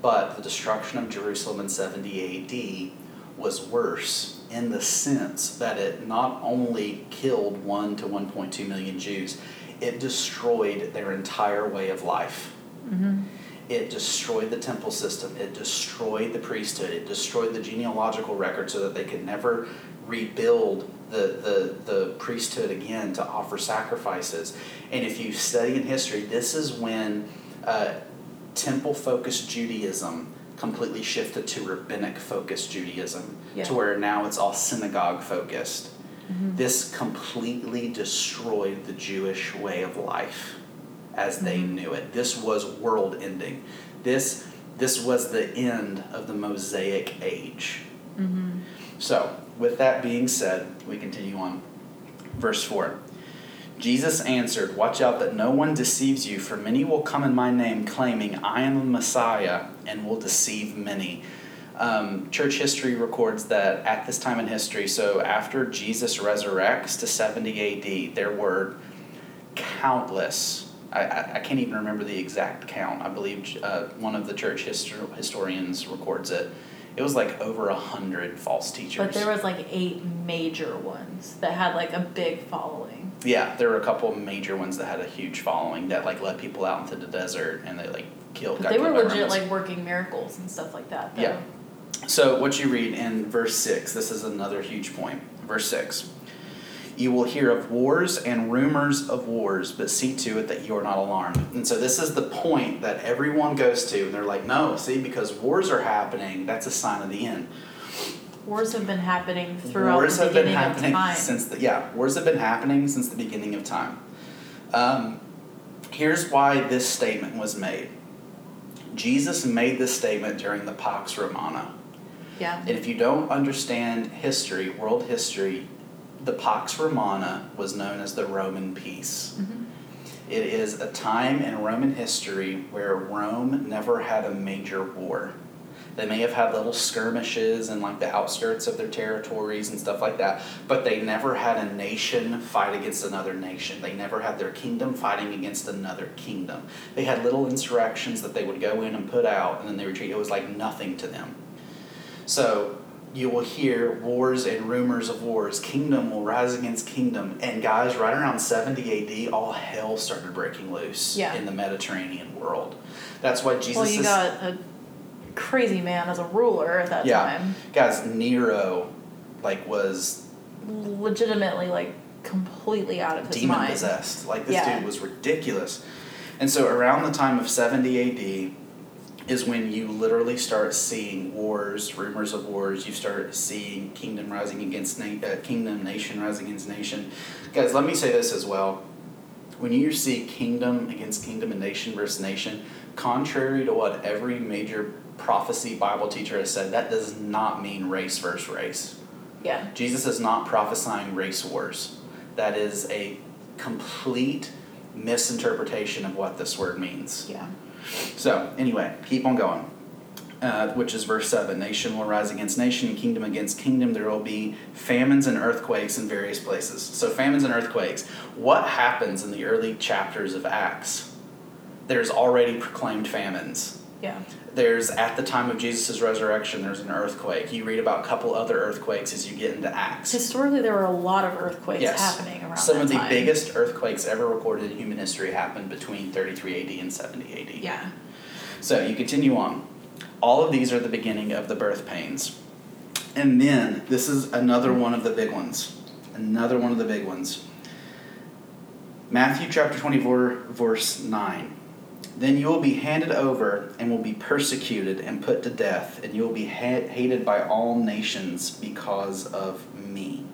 But the destruction of Jerusalem in 70 AD was worse in the sense that it not only killed 1 to 1.2 million Jews, it destroyed their entire way of life. Mm-hmm. It destroyed the temple system, it destroyed the priesthood, it destroyed the genealogical record so that they could never rebuild the, the, the priesthood again to offer sacrifices. And if you study in history, this is when uh, temple focused Judaism completely shifted to rabbinic focused Judaism, yeah. to where now it's all synagogue focused. Mm-hmm. This completely destroyed the Jewish way of life as mm-hmm. they knew it. This was world ending. This this was the end of the Mosaic age. Mm-hmm. So, with that being said, we continue on. Verse 4. Jesus answered, Watch out that no one deceives you, for many will come in my name, claiming, I am the Messiah, and will deceive many. Um, church history records that at this time in history, so after Jesus resurrects to 70 AD, there were countless, I, I can't even remember the exact count. I believe uh, one of the church histor- historians records it. It was like over a hundred false teachers. But there was like eight major ones that had like a big following. Yeah, there were a couple major ones that had a huge following that like led people out into the desert and they like killed. But they were killed legit like working miracles and stuff like that. Though. Yeah. So what you read in verse six, this is another huge point. Verse six. You will hear of wars and rumors of wars, but see to it that you are not alarmed. And so this is the point that everyone goes to, and they're like, no, see, because wars are happening, that's a sign of the end. Wars have been happening throughout wars the have been beginning of happening time. since the yeah wars have been happening since the beginning of time um, here's why this statement was made jesus made this statement during the pax romana yeah. and if you don't understand history world history the pax romana was known as the roman peace Mhm. it is a time in roman history where rome never had a major war they may have had little skirmishes in like the outskirts of their territories and stuff like that, but they never had a nation fight against another nation. They never had their kingdom fighting against another kingdom. They had little insurrections that they would go in and put out, and then they retreat. It was like nothing to them. So you will hear wars and rumors of wars. Kingdom will rise against kingdom. And guys, right around 70 AD, all hell started breaking loose Yeah. in the Mediterranean world. That's why Jesus well, you is got a crazy man as a ruler at that Yeah. time. guys nero like was Legitimately, like completely out of his demon mind. possessed like this Yeah. dude was ridiculous and so around the time of 70 ad is when you literally start seeing wars rumors of wars you start seeing kingdom rising against na- uh, kingdom nation rising against nation guys let me say this as well when you see kingdom against kingdom and nation versus nation contrary to what every major prophecy bible teacher has said that does not mean race versus race Yeah. Jesus is not prophesying race wars. That is a complete misinterpretation of what this word means. Yeah. So, anyway, keep on going. Uh, which is verse 7 Nation will rise against nation, and kingdom against kingdom. There will be famines and earthquakes in various places. So, famines and earthquakes. What happens in the early chapters of Acts? There's already proclaimed famines Yeah. there's at the time of Jesus' resurrection there's an earthquake you read about a couple other earthquakes as you get into acts Historically, there were a lot of earthquakes Yes. happening around some of the time. biggest earthquakes ever recorded in human history happened between 33 AD and 70 AD Yeah. so you continue on all of these are the beginning of the birth pains and then this is another one of the big ones another one of the big ones Matthew chapter 24 verse 9 then you will be handed over and will be persecuted and put to death, and you will be ha- hated by all nations because of me.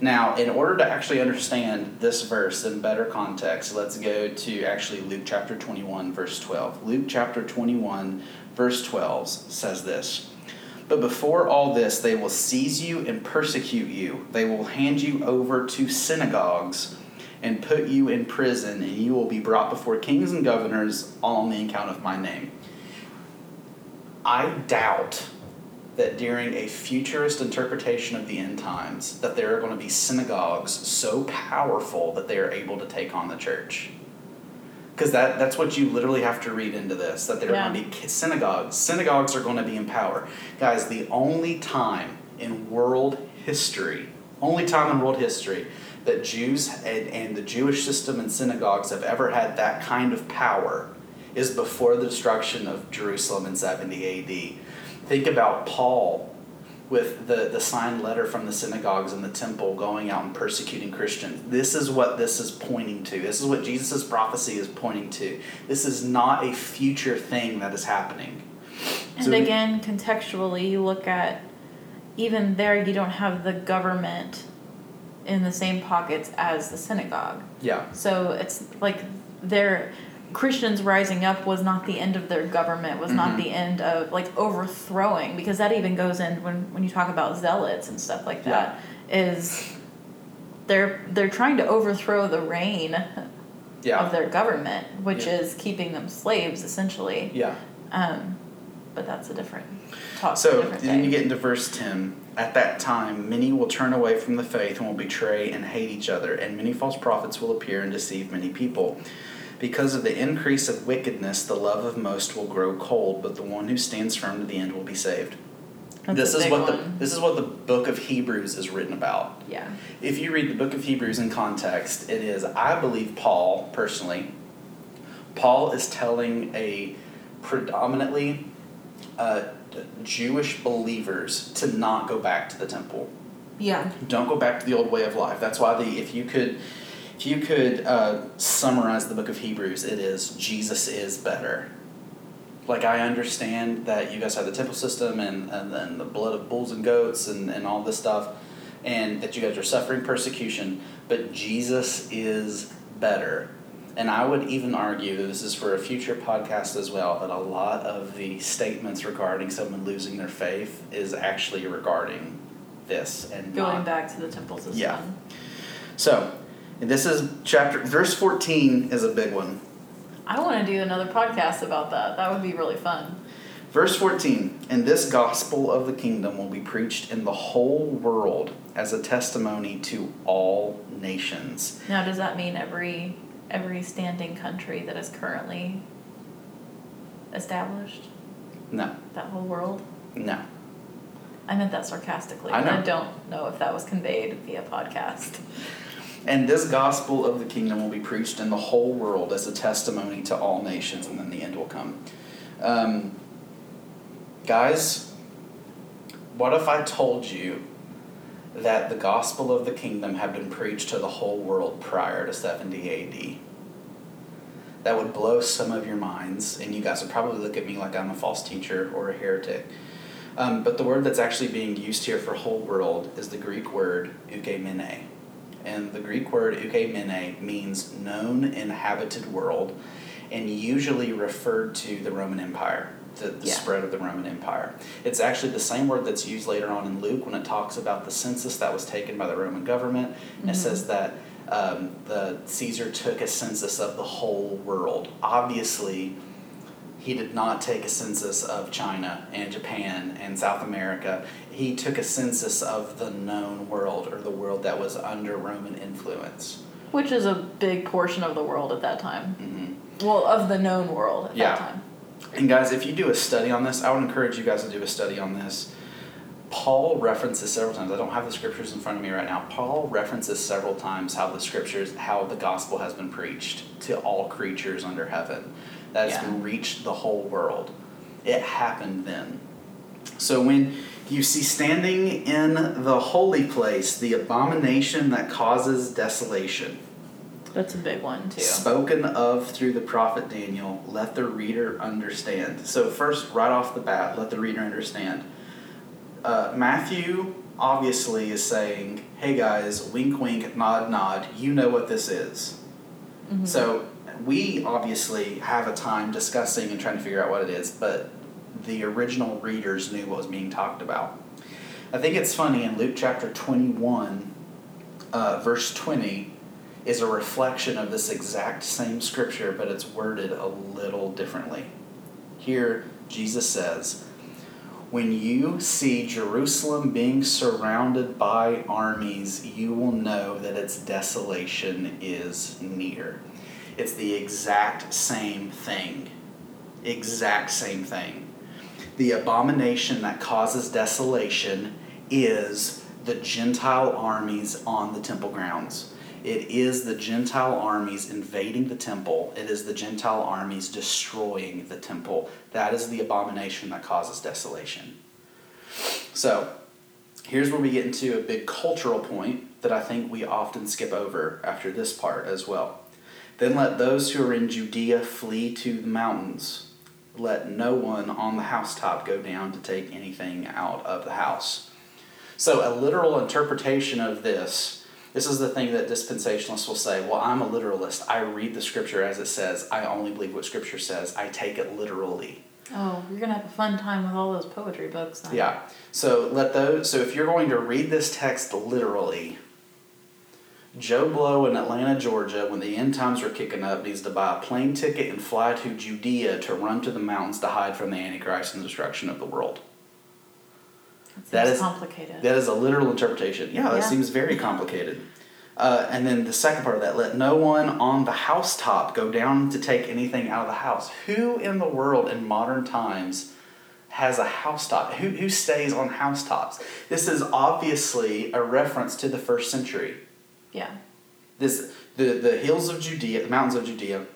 Now, in order to actually understand this verse in better context, let's go to actually Luke chapter 21, verse 12. Luke chapter 21, verse 12 says this But before all this, they will seize you and persecute you, they will hand you over to synagogues and put you in prison, and you will be brought before kings and governors all on the account of my name. I doubt that during a futurist interpretation of the end times that there are going to be synagogues so powerful that they are able to take on the church. Because that, that's what you literally have to read into this that there are going to be synagogues. Synagogues are going to be in power. Guys the only time in world history only time in world history that jews and, and the jewish system and synagogues have ever had that kind of power is before the destruction of jerusalem in 70 ad think about paul with the, the signed letter from the synagogues and the temple going out and persecuting Christians. This is what this is pointing to. This is what Jesus' prophecy is pointing to. This is not a future thing that is happening. And So- again, contextually, you look at even there, you don't have the government in the same pockets as the synagogue. Yeah. So it's like their Christians rising up was not the end of their government, was not Mhm. the end of like overthrowing, because that even goes in when, when you talk about zealots and stuff like that. Is they're they're trying to overthrow the reign Yeah. of their government, which Yeah. is keeping them slaves essentially. Yeah. Um, but that's a different talk. So different then you get into verse 10. At that time, many will turn away from the faith and will betray and hate each other, and many false prophets will appear and deceive many people. Because of the increase of wickedness, the love of most will grow cold, but the one who stands firm to the end will be saved. That's this is what the this is what the book of Hebrews is written about. Yeah. If you read the book of Hebrews in context, it is I believe Paul personally. Paul is telling a predominantly uh, Jewish believers to not go back to the temple. Yeah. Don't go back to the old way of life. That's why the if you could if you could uh, summarize the book of Hebrews, it is Jesus is better. Like I understand that you guys have the temple system and and then the blood of bulls and goats and, and all this stuff, and that you guys are suffering persecution, but Jesus is better. And I would even argue that this is for a future podcast as well, that a lot of the statements regarding someone losing their faith is actually regarding this and Going not back to the temple system. Yeah. so, this is chapter verse 14 is a big one. I want to do another podcast about that. That would be really fun. Verse 14, and this gospel of the kingdom will be preached in the whole world as a testimony to all nations. Now, does that mean every every standing country that is currently established? No, That whole world? no. I meant that sarcastically. I but I know. don't know if that was conveyed via podcast. And this gospel of the kingdom will be preached in the whole world as a testimony to all nations, and then the end will come. Um, guys, what if I told you that the gospel of the kingdom had been preached to the whole world prior to 70 AD? That would blow some of your minds, and you guys would probably look at me like I'm a false teacher or a heretic. Um, but the word that's actually being used here for whole world is the Greek word oikoumene. And the Greek word oikoumene means known inhabited world and usually referred to the Roman Empire, the, the Yeah. spread of the Roman Empire. It's actually the same word that's used later on in Luke when it talks about the census that was taken by the Roman government. And it says that um, the Caesar took a census of the whole world. Obviously, he did not take a census of China and Japan and South America. He took a census of the known world or the world that was under Roman influence. Which is a big portion of the world at that time. hmm Well, of the known world at Yeah. that time. And guys, if you do a study on this, I would encourage you guys to do a study on this. Paul references several times. I don't have the scriptures in front of me right now. Paul references several times how the scriptures, how the gospel has been preached to all creatures under heaven. That has Yeah. reached the whole world. It happened then. So when you see standing in the holy place the abomination that causes desolation, That's a big one, too. spoken of through the prophet Daniel, let the reader understand. So, first, right off the bat, let the reader understand. Uh, Matthew obviously is saying, hey guys, wink, wink, nod, nod, you know what this is. Mhm. So, we obviously have a time discussing and trying to figure out what it is, but the original readers knew what was being talked about. I think it's funny in Luke chapter 21, uh, verse 20, is a reflection of this exact same scripture, but it's worded a little differently. Here, Jesus says, When you see Jerusalem being surrounded by armies, you will know that its desolation is near. It's the exact same thing. Exact same thing. The abomination that causes desolation is the Gentile armies on the temple grounds. It is the Gentile armies invading the temple. It is the Gentile armies destroying the temple. That is the abomination that causes desolation. So, here's where we get into a big cultural point that I think we often skip over after this part as well. Then let those who are in Judea flee to the mountains. Let no one on the housetop go down to take anything out of the house. So, a literal interpretation of this this is the thing that dispensationalists will say well, I'm a literalist. I read the scripture as it says. I only believe what scripture says. I take it literally. Oh, you're going to have a fun time with all those poetry books. Then. Yeah. So let those. So if you're going to read this text literally, Joe Blow in Atlanta, Georgia, when the end times are kicking up, needs to buy a plane ticket and fly to Judea to run to the mountains to hide from the Antichrist and destruction of the world. That is- complicated. That is a literal interpretation. Yeah, that Yeah. seems very complicated. Uh, and then the second part of that, let no one on the housetop go down to take anything out of the house. Who in the world in modern times has a housetop? Who, who stays on housetops? This is obviously a reference to the first century. Yeah. This the, the hills of Judea, the mountains of Judea,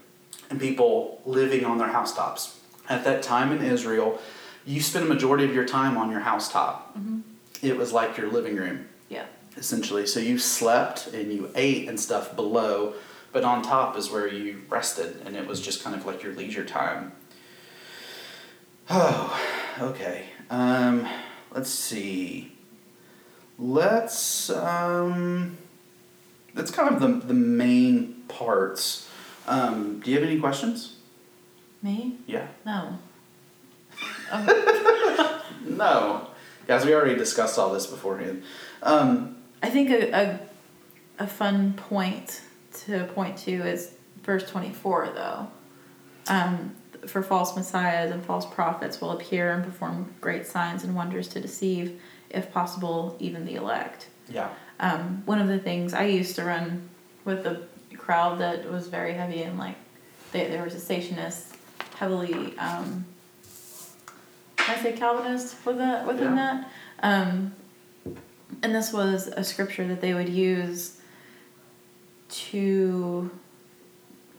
and people living on their housetops. At that time in Israel, you spent a majority of your time on your housetop. Mm-hmm. It was like your living room, Yeah. essentially. So you slept and you ate and stuff below, but on top is where you rested, and it was just kind of like your leisure time. Oh, okay. Um, let's see. Let's um, that's kind of the the main parts. Um, do you have any questions? Me? Yeah. No. Oh, No, guys, we already discussed all this beforehand. Um, I think a, a a fun point to point to is verse twenty four though. Um, for false messiahs and false prophets will appear and perform great signs and wonders to deceive, if possible, even the elect. yeah. Um, one of the things I used to run with a crowd that was very heavy and like they, there was a stationist heavily um, I say Calvinist with that within Yeah. that um, and this was a scripture that they would use to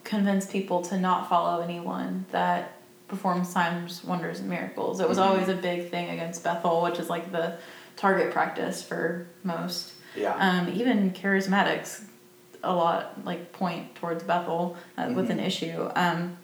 convince people to not follow anyone that performs signs, wonders, and miracles. It was Mhm. always a big thing against Bethel, which is like the target practice for most. Yeah. Um, even charismatics, a lot like point towards Bethel uh, with an Mhm. issue. Um,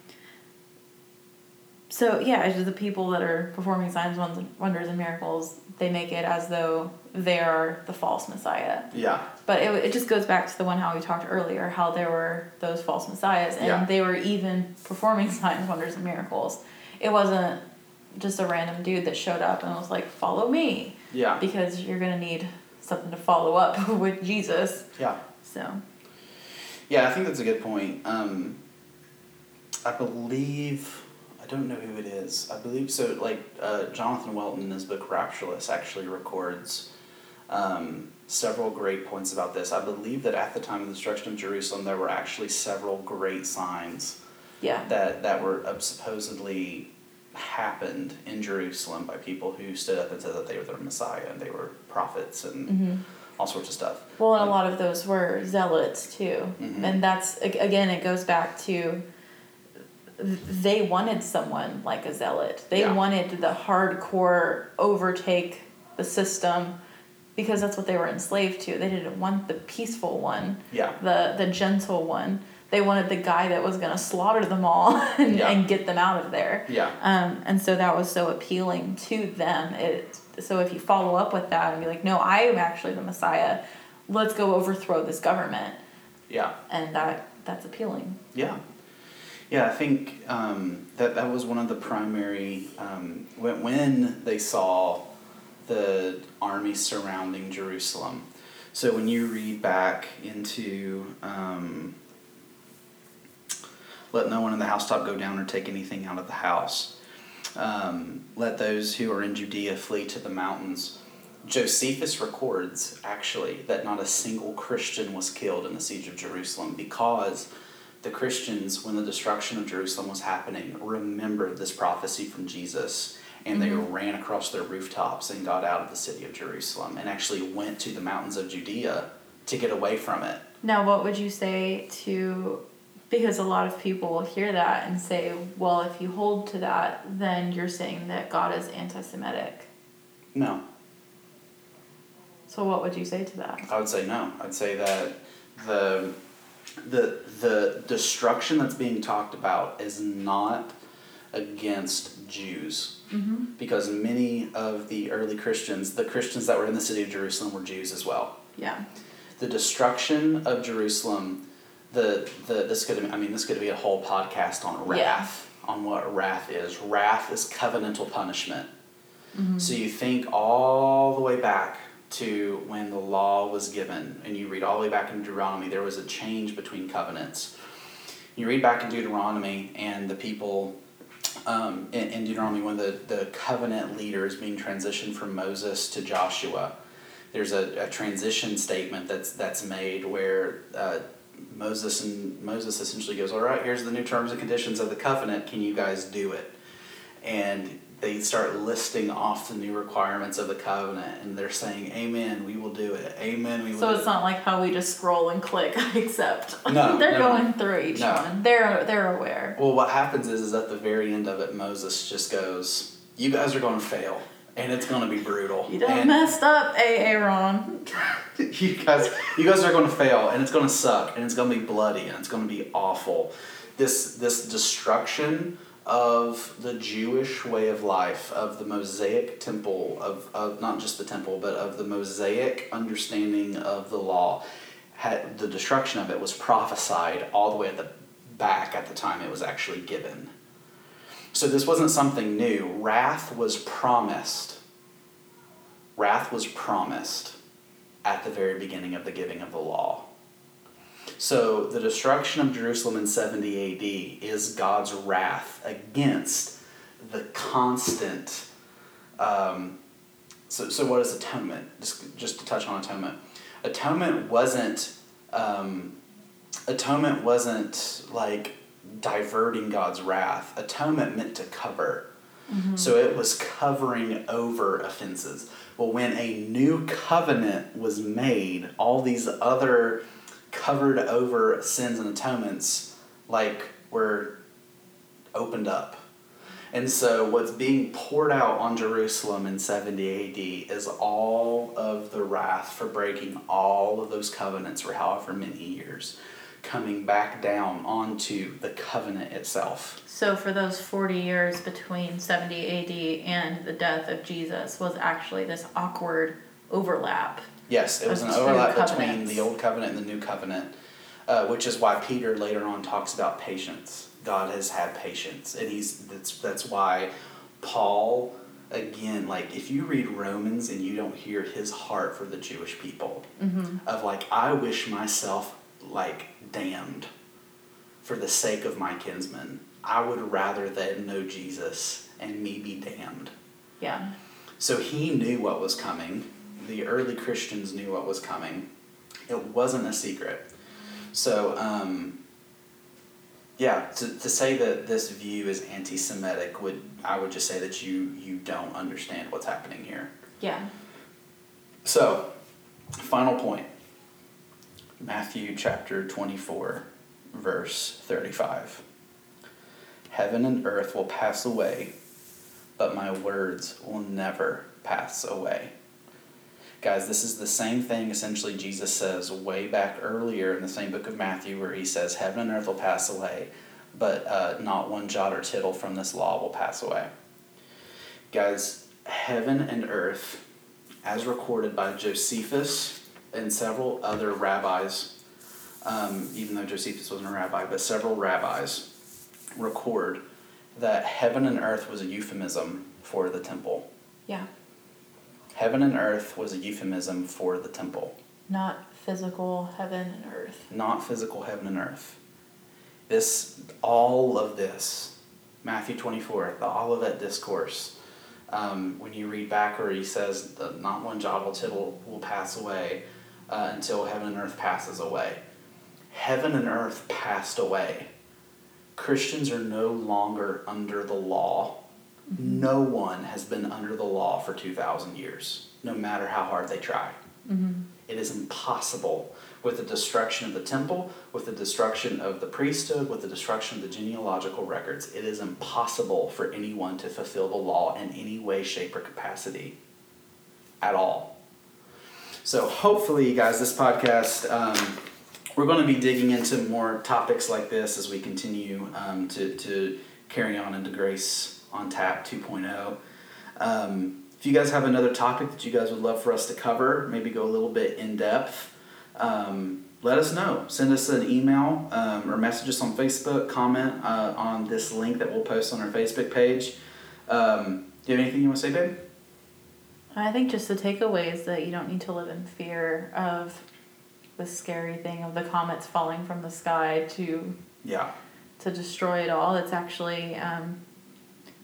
so yeah, the people that are performing signs, wonders, and miracles. They make it as though they are the false Messiah. yeah. But it, it just goes back to the one how we talked earlier, how there were those false messiahs, and Yeah. they were even performing signs, wonders, and miracles. It wasn't just a random dude that showed up and was like, "Follow me," Yeah. because you're gonna need something to follow up with Jesus. Yeah. So Yeah, I think that's a good point. Um, I believe don't know who it is. I believe so. Like uh, Jonathan Welton in his book Raptureless actually records um, several great points about this. I believe that at the time of the destruction of Jerusalem, there were actually several great signs yeah, that that were uh, supposedly happened in Jerusalem by people who stood up and said that they were the Messiah and they were prophets and hmm all sorts of stuff. well, and a lot of those were zealots too, Mhm. and that's again, it goes back to they wanted someone like a zealot. They Yeah. wanted the hardcore overtake the system because that's what they were enslaved to. They didn't want the peaceful one, Yeah. the the gentle one. They wanted the guy that was going to slaughter them all and, Yeah. and get them out of there. Yeah. Um, and so that was so appealing to them. It so if you follow up with that and be like, no, I am actually the Messiah. Let's go overthrow this government, Yeah. and that that's appealing. Yeah, yeah. I think um, that that was one of the primary um, when when they saw the army surrounding Jerusalem. So when you read back into um, let no one in the housetop go down or take anything out of the house. Um, let those who are in Judea flee to the mountains. Josephus records actually that not a single Christian was killed in the siege of Jerusalem because the Christians, when the destruction of Jerusalem was happening, remembered this prophecy from Jesus and they Mhm. ran across their rooftops and got out of the city of Jerusalem and actually went to the mountains of Judea to get away from it. Now, what would you say to because a lot of people will hear that and say, well, if you hold to that, then you're saying that God is anti-Semitic. No, So what would you say to that? I would say no. I'd say that the the the destruction that's being talked about is not against Jews Mm-hmm. because many of the early Christians, the Christians that were in the city of Jerusalem were Jews as well. Yeah. The destruction of Jerusalem, the the this could I mean this could be a whole podcast on wrath, on what wrath is. Wrath is covenantal punishment. Mm-hmm. So you think all the way back to when the law was given, and you read all the way back in Deuteronomy, there was a change between covenants. You read back in Deuteronomy, and the people um, in, in Deuteronomy, when the, the covenant leader is being transitioned from Moses to Joshua, there's a, a transition statement that's that's made where uh, Moses and Moses essentially goes, "All right, here's the new terms and conditions of the covenant. Can you guys do it?" And they start listing off the new requirements of the covenant and they're saying amen we will do it amen we will So it's it." not like how we just scroll and click I accept. No, they're no, going through each no. one. They're they're aware. well what happens is, is at the very end of it moses just goes you guys are going to fail and it's going to be brutal You done and messed up, Aaron. you guys you guys are going to fail and it's going to suck and it's going to be bloody and it's going to be awful this this destruction of the jewish way of life of the mosaic temple of, of not just the temple but of the mosaic understanding of the law had the destruction of it was prophesied all the way at the back at the time it was actually given. So this wasn't something new. Wrath was promised. Wrath was promised at the very beginning of the giving of the law. So the destruction of Jerusalem in 70 AD is God's wrath against the constant. Um, so, so what is atonement? Just, just to touch on atonement. Atonement wasn't. Um, atonement wasn't like diverting God's wrath. Atonement meant to cover. So it was covering over offenses. Well, when a new covenant was made, all these other covered over sins and atonements like were opened up. And so what's being poured out on Jerusalem in 70 AD is all of the wrath for breaking all of those covenants for however many years coming back down onto the covenant itself. So for those forty years between seventy AD and the death of Jesus was actually this awkward overlap. Yes, it was an overlap between the old covenant and the new covenant, uh, which is why Peter later on talks about patience. God has had patience, and he's that's that's why Paul again, like if you read Romans and you don't hear his heart for the Jewish people, of like I wish myself like damned for the sake of my kinsmen. I would rather them know Jesus and me be damned. Yeah. So he knew what was coming. The early Christians knew what was coming. It wasn't a secret. So, um, yeah, to, to say that this view is anti-Semitic would I would just say that you you don't understand what's happening here. Yeah. So, final point. Matthew chapter 24, verse 35. Heaven and earth will pass away, but my words will never pass away. Guys, this is the same thing essentially Jesus says way back earlier in the same book of Matthew where he says, Heaven and earth will pass away, but uh, not one jot or tittle from this law will pass away. Guys, heaven and earth, as recorded by Josephus and several other rabbis, um, even though Josephus wasn't a rabbi, but several rabbis record that heaven and earth was a euphemism for the temple. Yeah. Heaven and earth was a euphemism for the temple, Not physical heaven and earth. not physical heaven and earth. This, all of this, Matthew 24, the Olivet Discourse, um, when you read back where he says that not one jot or tittle will pass away uh, until heaven and earth passes away. Heaven and earth passed away. Christians are no longer under the law. No one has been under the law for 2,000 years, no matter how hard they try. It is impossible with the destruction of the temple, with the destruction of the priesthood, with the destruction of the genealogical records. It is impossible for anyone to fulfill the law in any way, shape, or capacity at all. So, hopefully, you guys, this podcast, um, we're going to be digging into more topics like this as we continue um, to, to carry on into Grace on Tap 2.0. Um, if you guys have another topic that you guys would love for us to cover, maybe go a little bit in depth, um, let us know. Send us an email um, or message us on Facebook, comment uh, on this link that we'll post on our Facebook page. Um, do you have anything you want to say, babe? I think just the takeaway is that you don't need to live in fear of the scary thing of the comets falling from the sky to Yeah. to destroy it all. It's actually, um,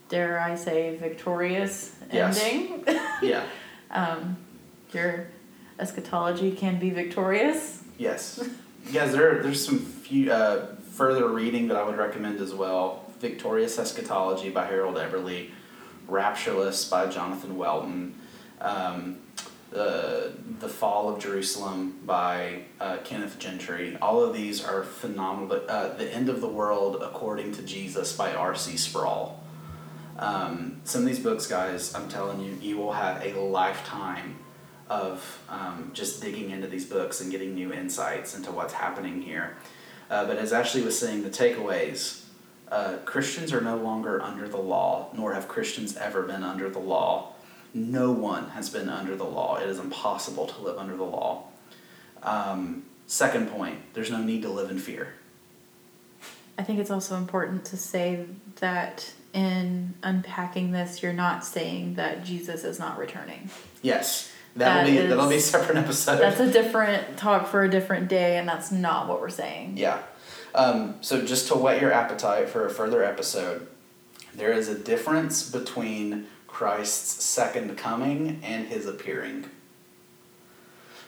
dare I say, victorious Yes. ending. Yeah. um, your eschatology can be victorious. Yes. Guys, there there's some few, uh, further reading that I would recommend as well. Victorious Eschatology by Harold Eberle. Raptureless by Jonathan Welton, um, the the Fall of Jerusalem by uh, Kenneth Gentry. All of these are phenomenal. Uh, the End of the World According to Jesus by R.C. Sproul. Um, some of these books, guys, I'm telling you, you will have a lifetime of um, just digging into these books and getting new insights into what's happening here. Uh, but as Ashley was saying, the takeaways uh, Christians are no longer under the law, nor have Christians ever been under the law. No one has been under the law. It is impossible to live under the law. Um, second point, there's no need to live in fear. I think it's also important to say that in unpacking this, you're not saying that Jesus is not returning. Yes. That'll That be is- that'll be a separate episode. That's a different talk for a different day, and that's not what we're saying. Yeah. Um, so just to whet your appetite for a further episode, there is a difference between Christ's second coming and his appearing.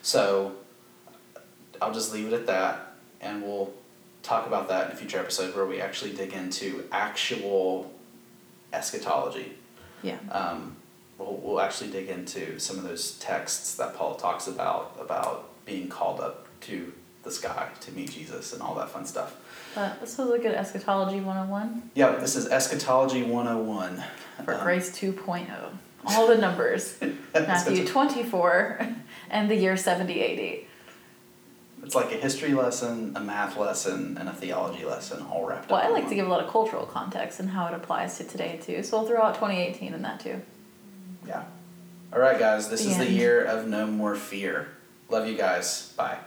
So I'll just leave it at that, and we'll talk about that in a future episode where we actually dig into actual eschatology. Yeah. Um, we'll, we'll actually dig into some of those texts that Paul talks about about being called up to the sky to meet Jesus and all that fun stuff. But this was a good eschatology 101 Yeah, this is Eschatology 101. for Um, Grace 2.0. All the numbers. Matthew 24 and the year 7080. It's like a history lesson, a math lesson, and a theology lesson all wrapped Well, up. Well, I like to give a lot of cultural context and how it applies to today, too. So we'll throw out 2018 in that, too. Yeah. All right, guys, this The is the year of no more fear. Love you guys. Bye.